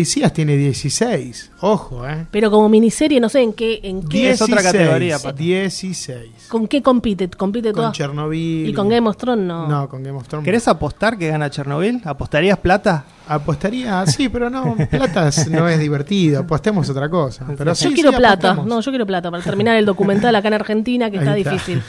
See Us tiene 16. Ojo, ¿eh? Pero como miniserie, no sé en qué, en qué, es otra categoría, Pato. 16. con qué compite, compite Con todas. Chernobyl. Y con Game of Thrones no. No, con Game of Thrones. ¿Querés apostar que gana Chernobyl? ¿Apostarías plata? Apostaría, sí, pero no, plata no es divertido, apostemos otra cosa. Pero Yo sí, quiero sí, plata, apostemos. no, yo quiero plata para terminar el documental acá en Argentina que está está. difícil.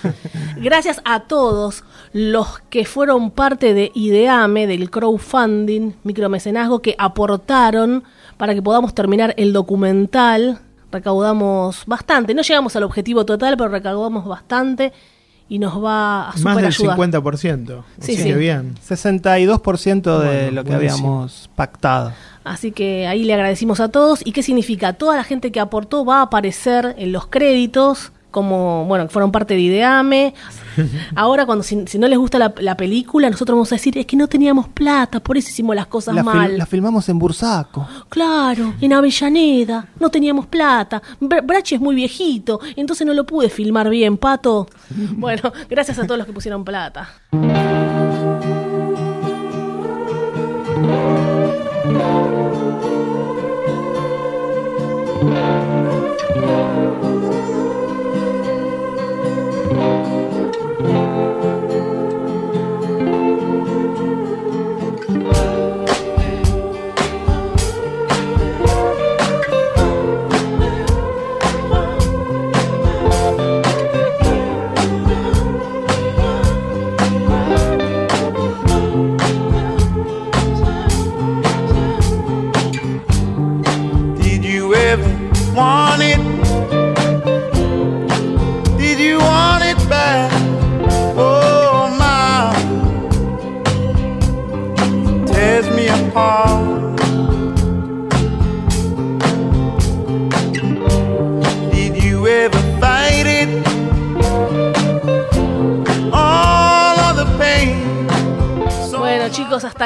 Gracias a todos los que fueron parte de IDEAME, del crowdfunding, micromecenazgo, que aportaron para que podamos terminar el documental. Recaudamos bastante, no llegamos al objetivo total, pero recaudamos bastante y nos va a Más del ayudar. 50%. Sí, sí. que bien. 62% de Bueno, lo que buenísimo. habíamos pactado. Así que ahí le agradecimos a todos. ¿Y qué significa? Toda la gente que aportó va a aparecer en los créditos, como, bueno, que fueron parte de Ideame. Ahora, cuando si, si no les gusta la, la película, nosotros vamos a decir, es que no teníamos plata, por eso hicimos las cosas La, fil- mal. la filmamos en Bursaco. Claro, en Avellaneda, no teníamos plata. Br- Brachi es muy viejito, entonces no lo pude filmar bien, pato. Bueno, gracias a todos los que pusieron plata.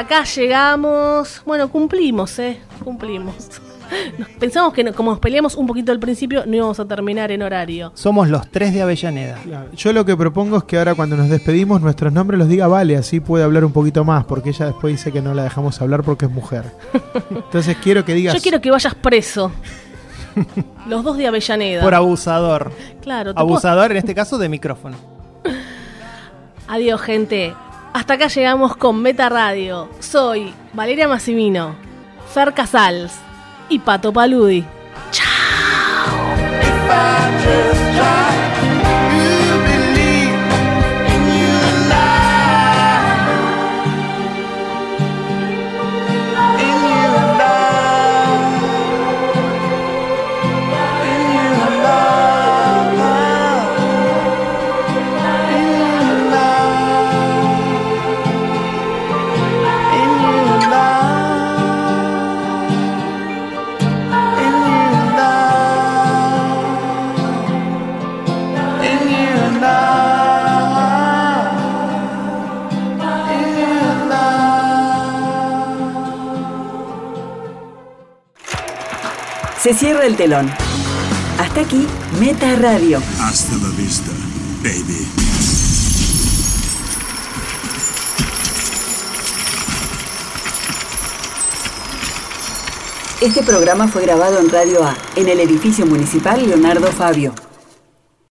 Acá llegamos. Bueno, cumplimos, ¿eh? Cumplimos. Nos- Pensamos que no- como nos peleamos un poquito al principio, no íbamos a terminar en horario. Somos los tres de Avellaneda. Claro. Yo lo que propongo es que ahora cuando nos despedimos nuestros nombres los diga Vale, así puede hablar un poquito más, porque ella después dice que no la dejamos hablar porque es mujer. Entonces quiero que digas... Yo quiero que vayas preso. Los dos de Avellaneda. Por abusador. claro, puedo- Abusador en este caso de micrófono. Adiós, gente. Hasta acá llegamos con Meta Radio. Soy Valeria Massimino, Fer Casals y Pato Paludi. If Se cierra el telón. Hasta aquí, Meta Radio. Hasta la vista, baby. Este programa fue grabado en Radio A, en el edificio municipal Leonardo Fabio.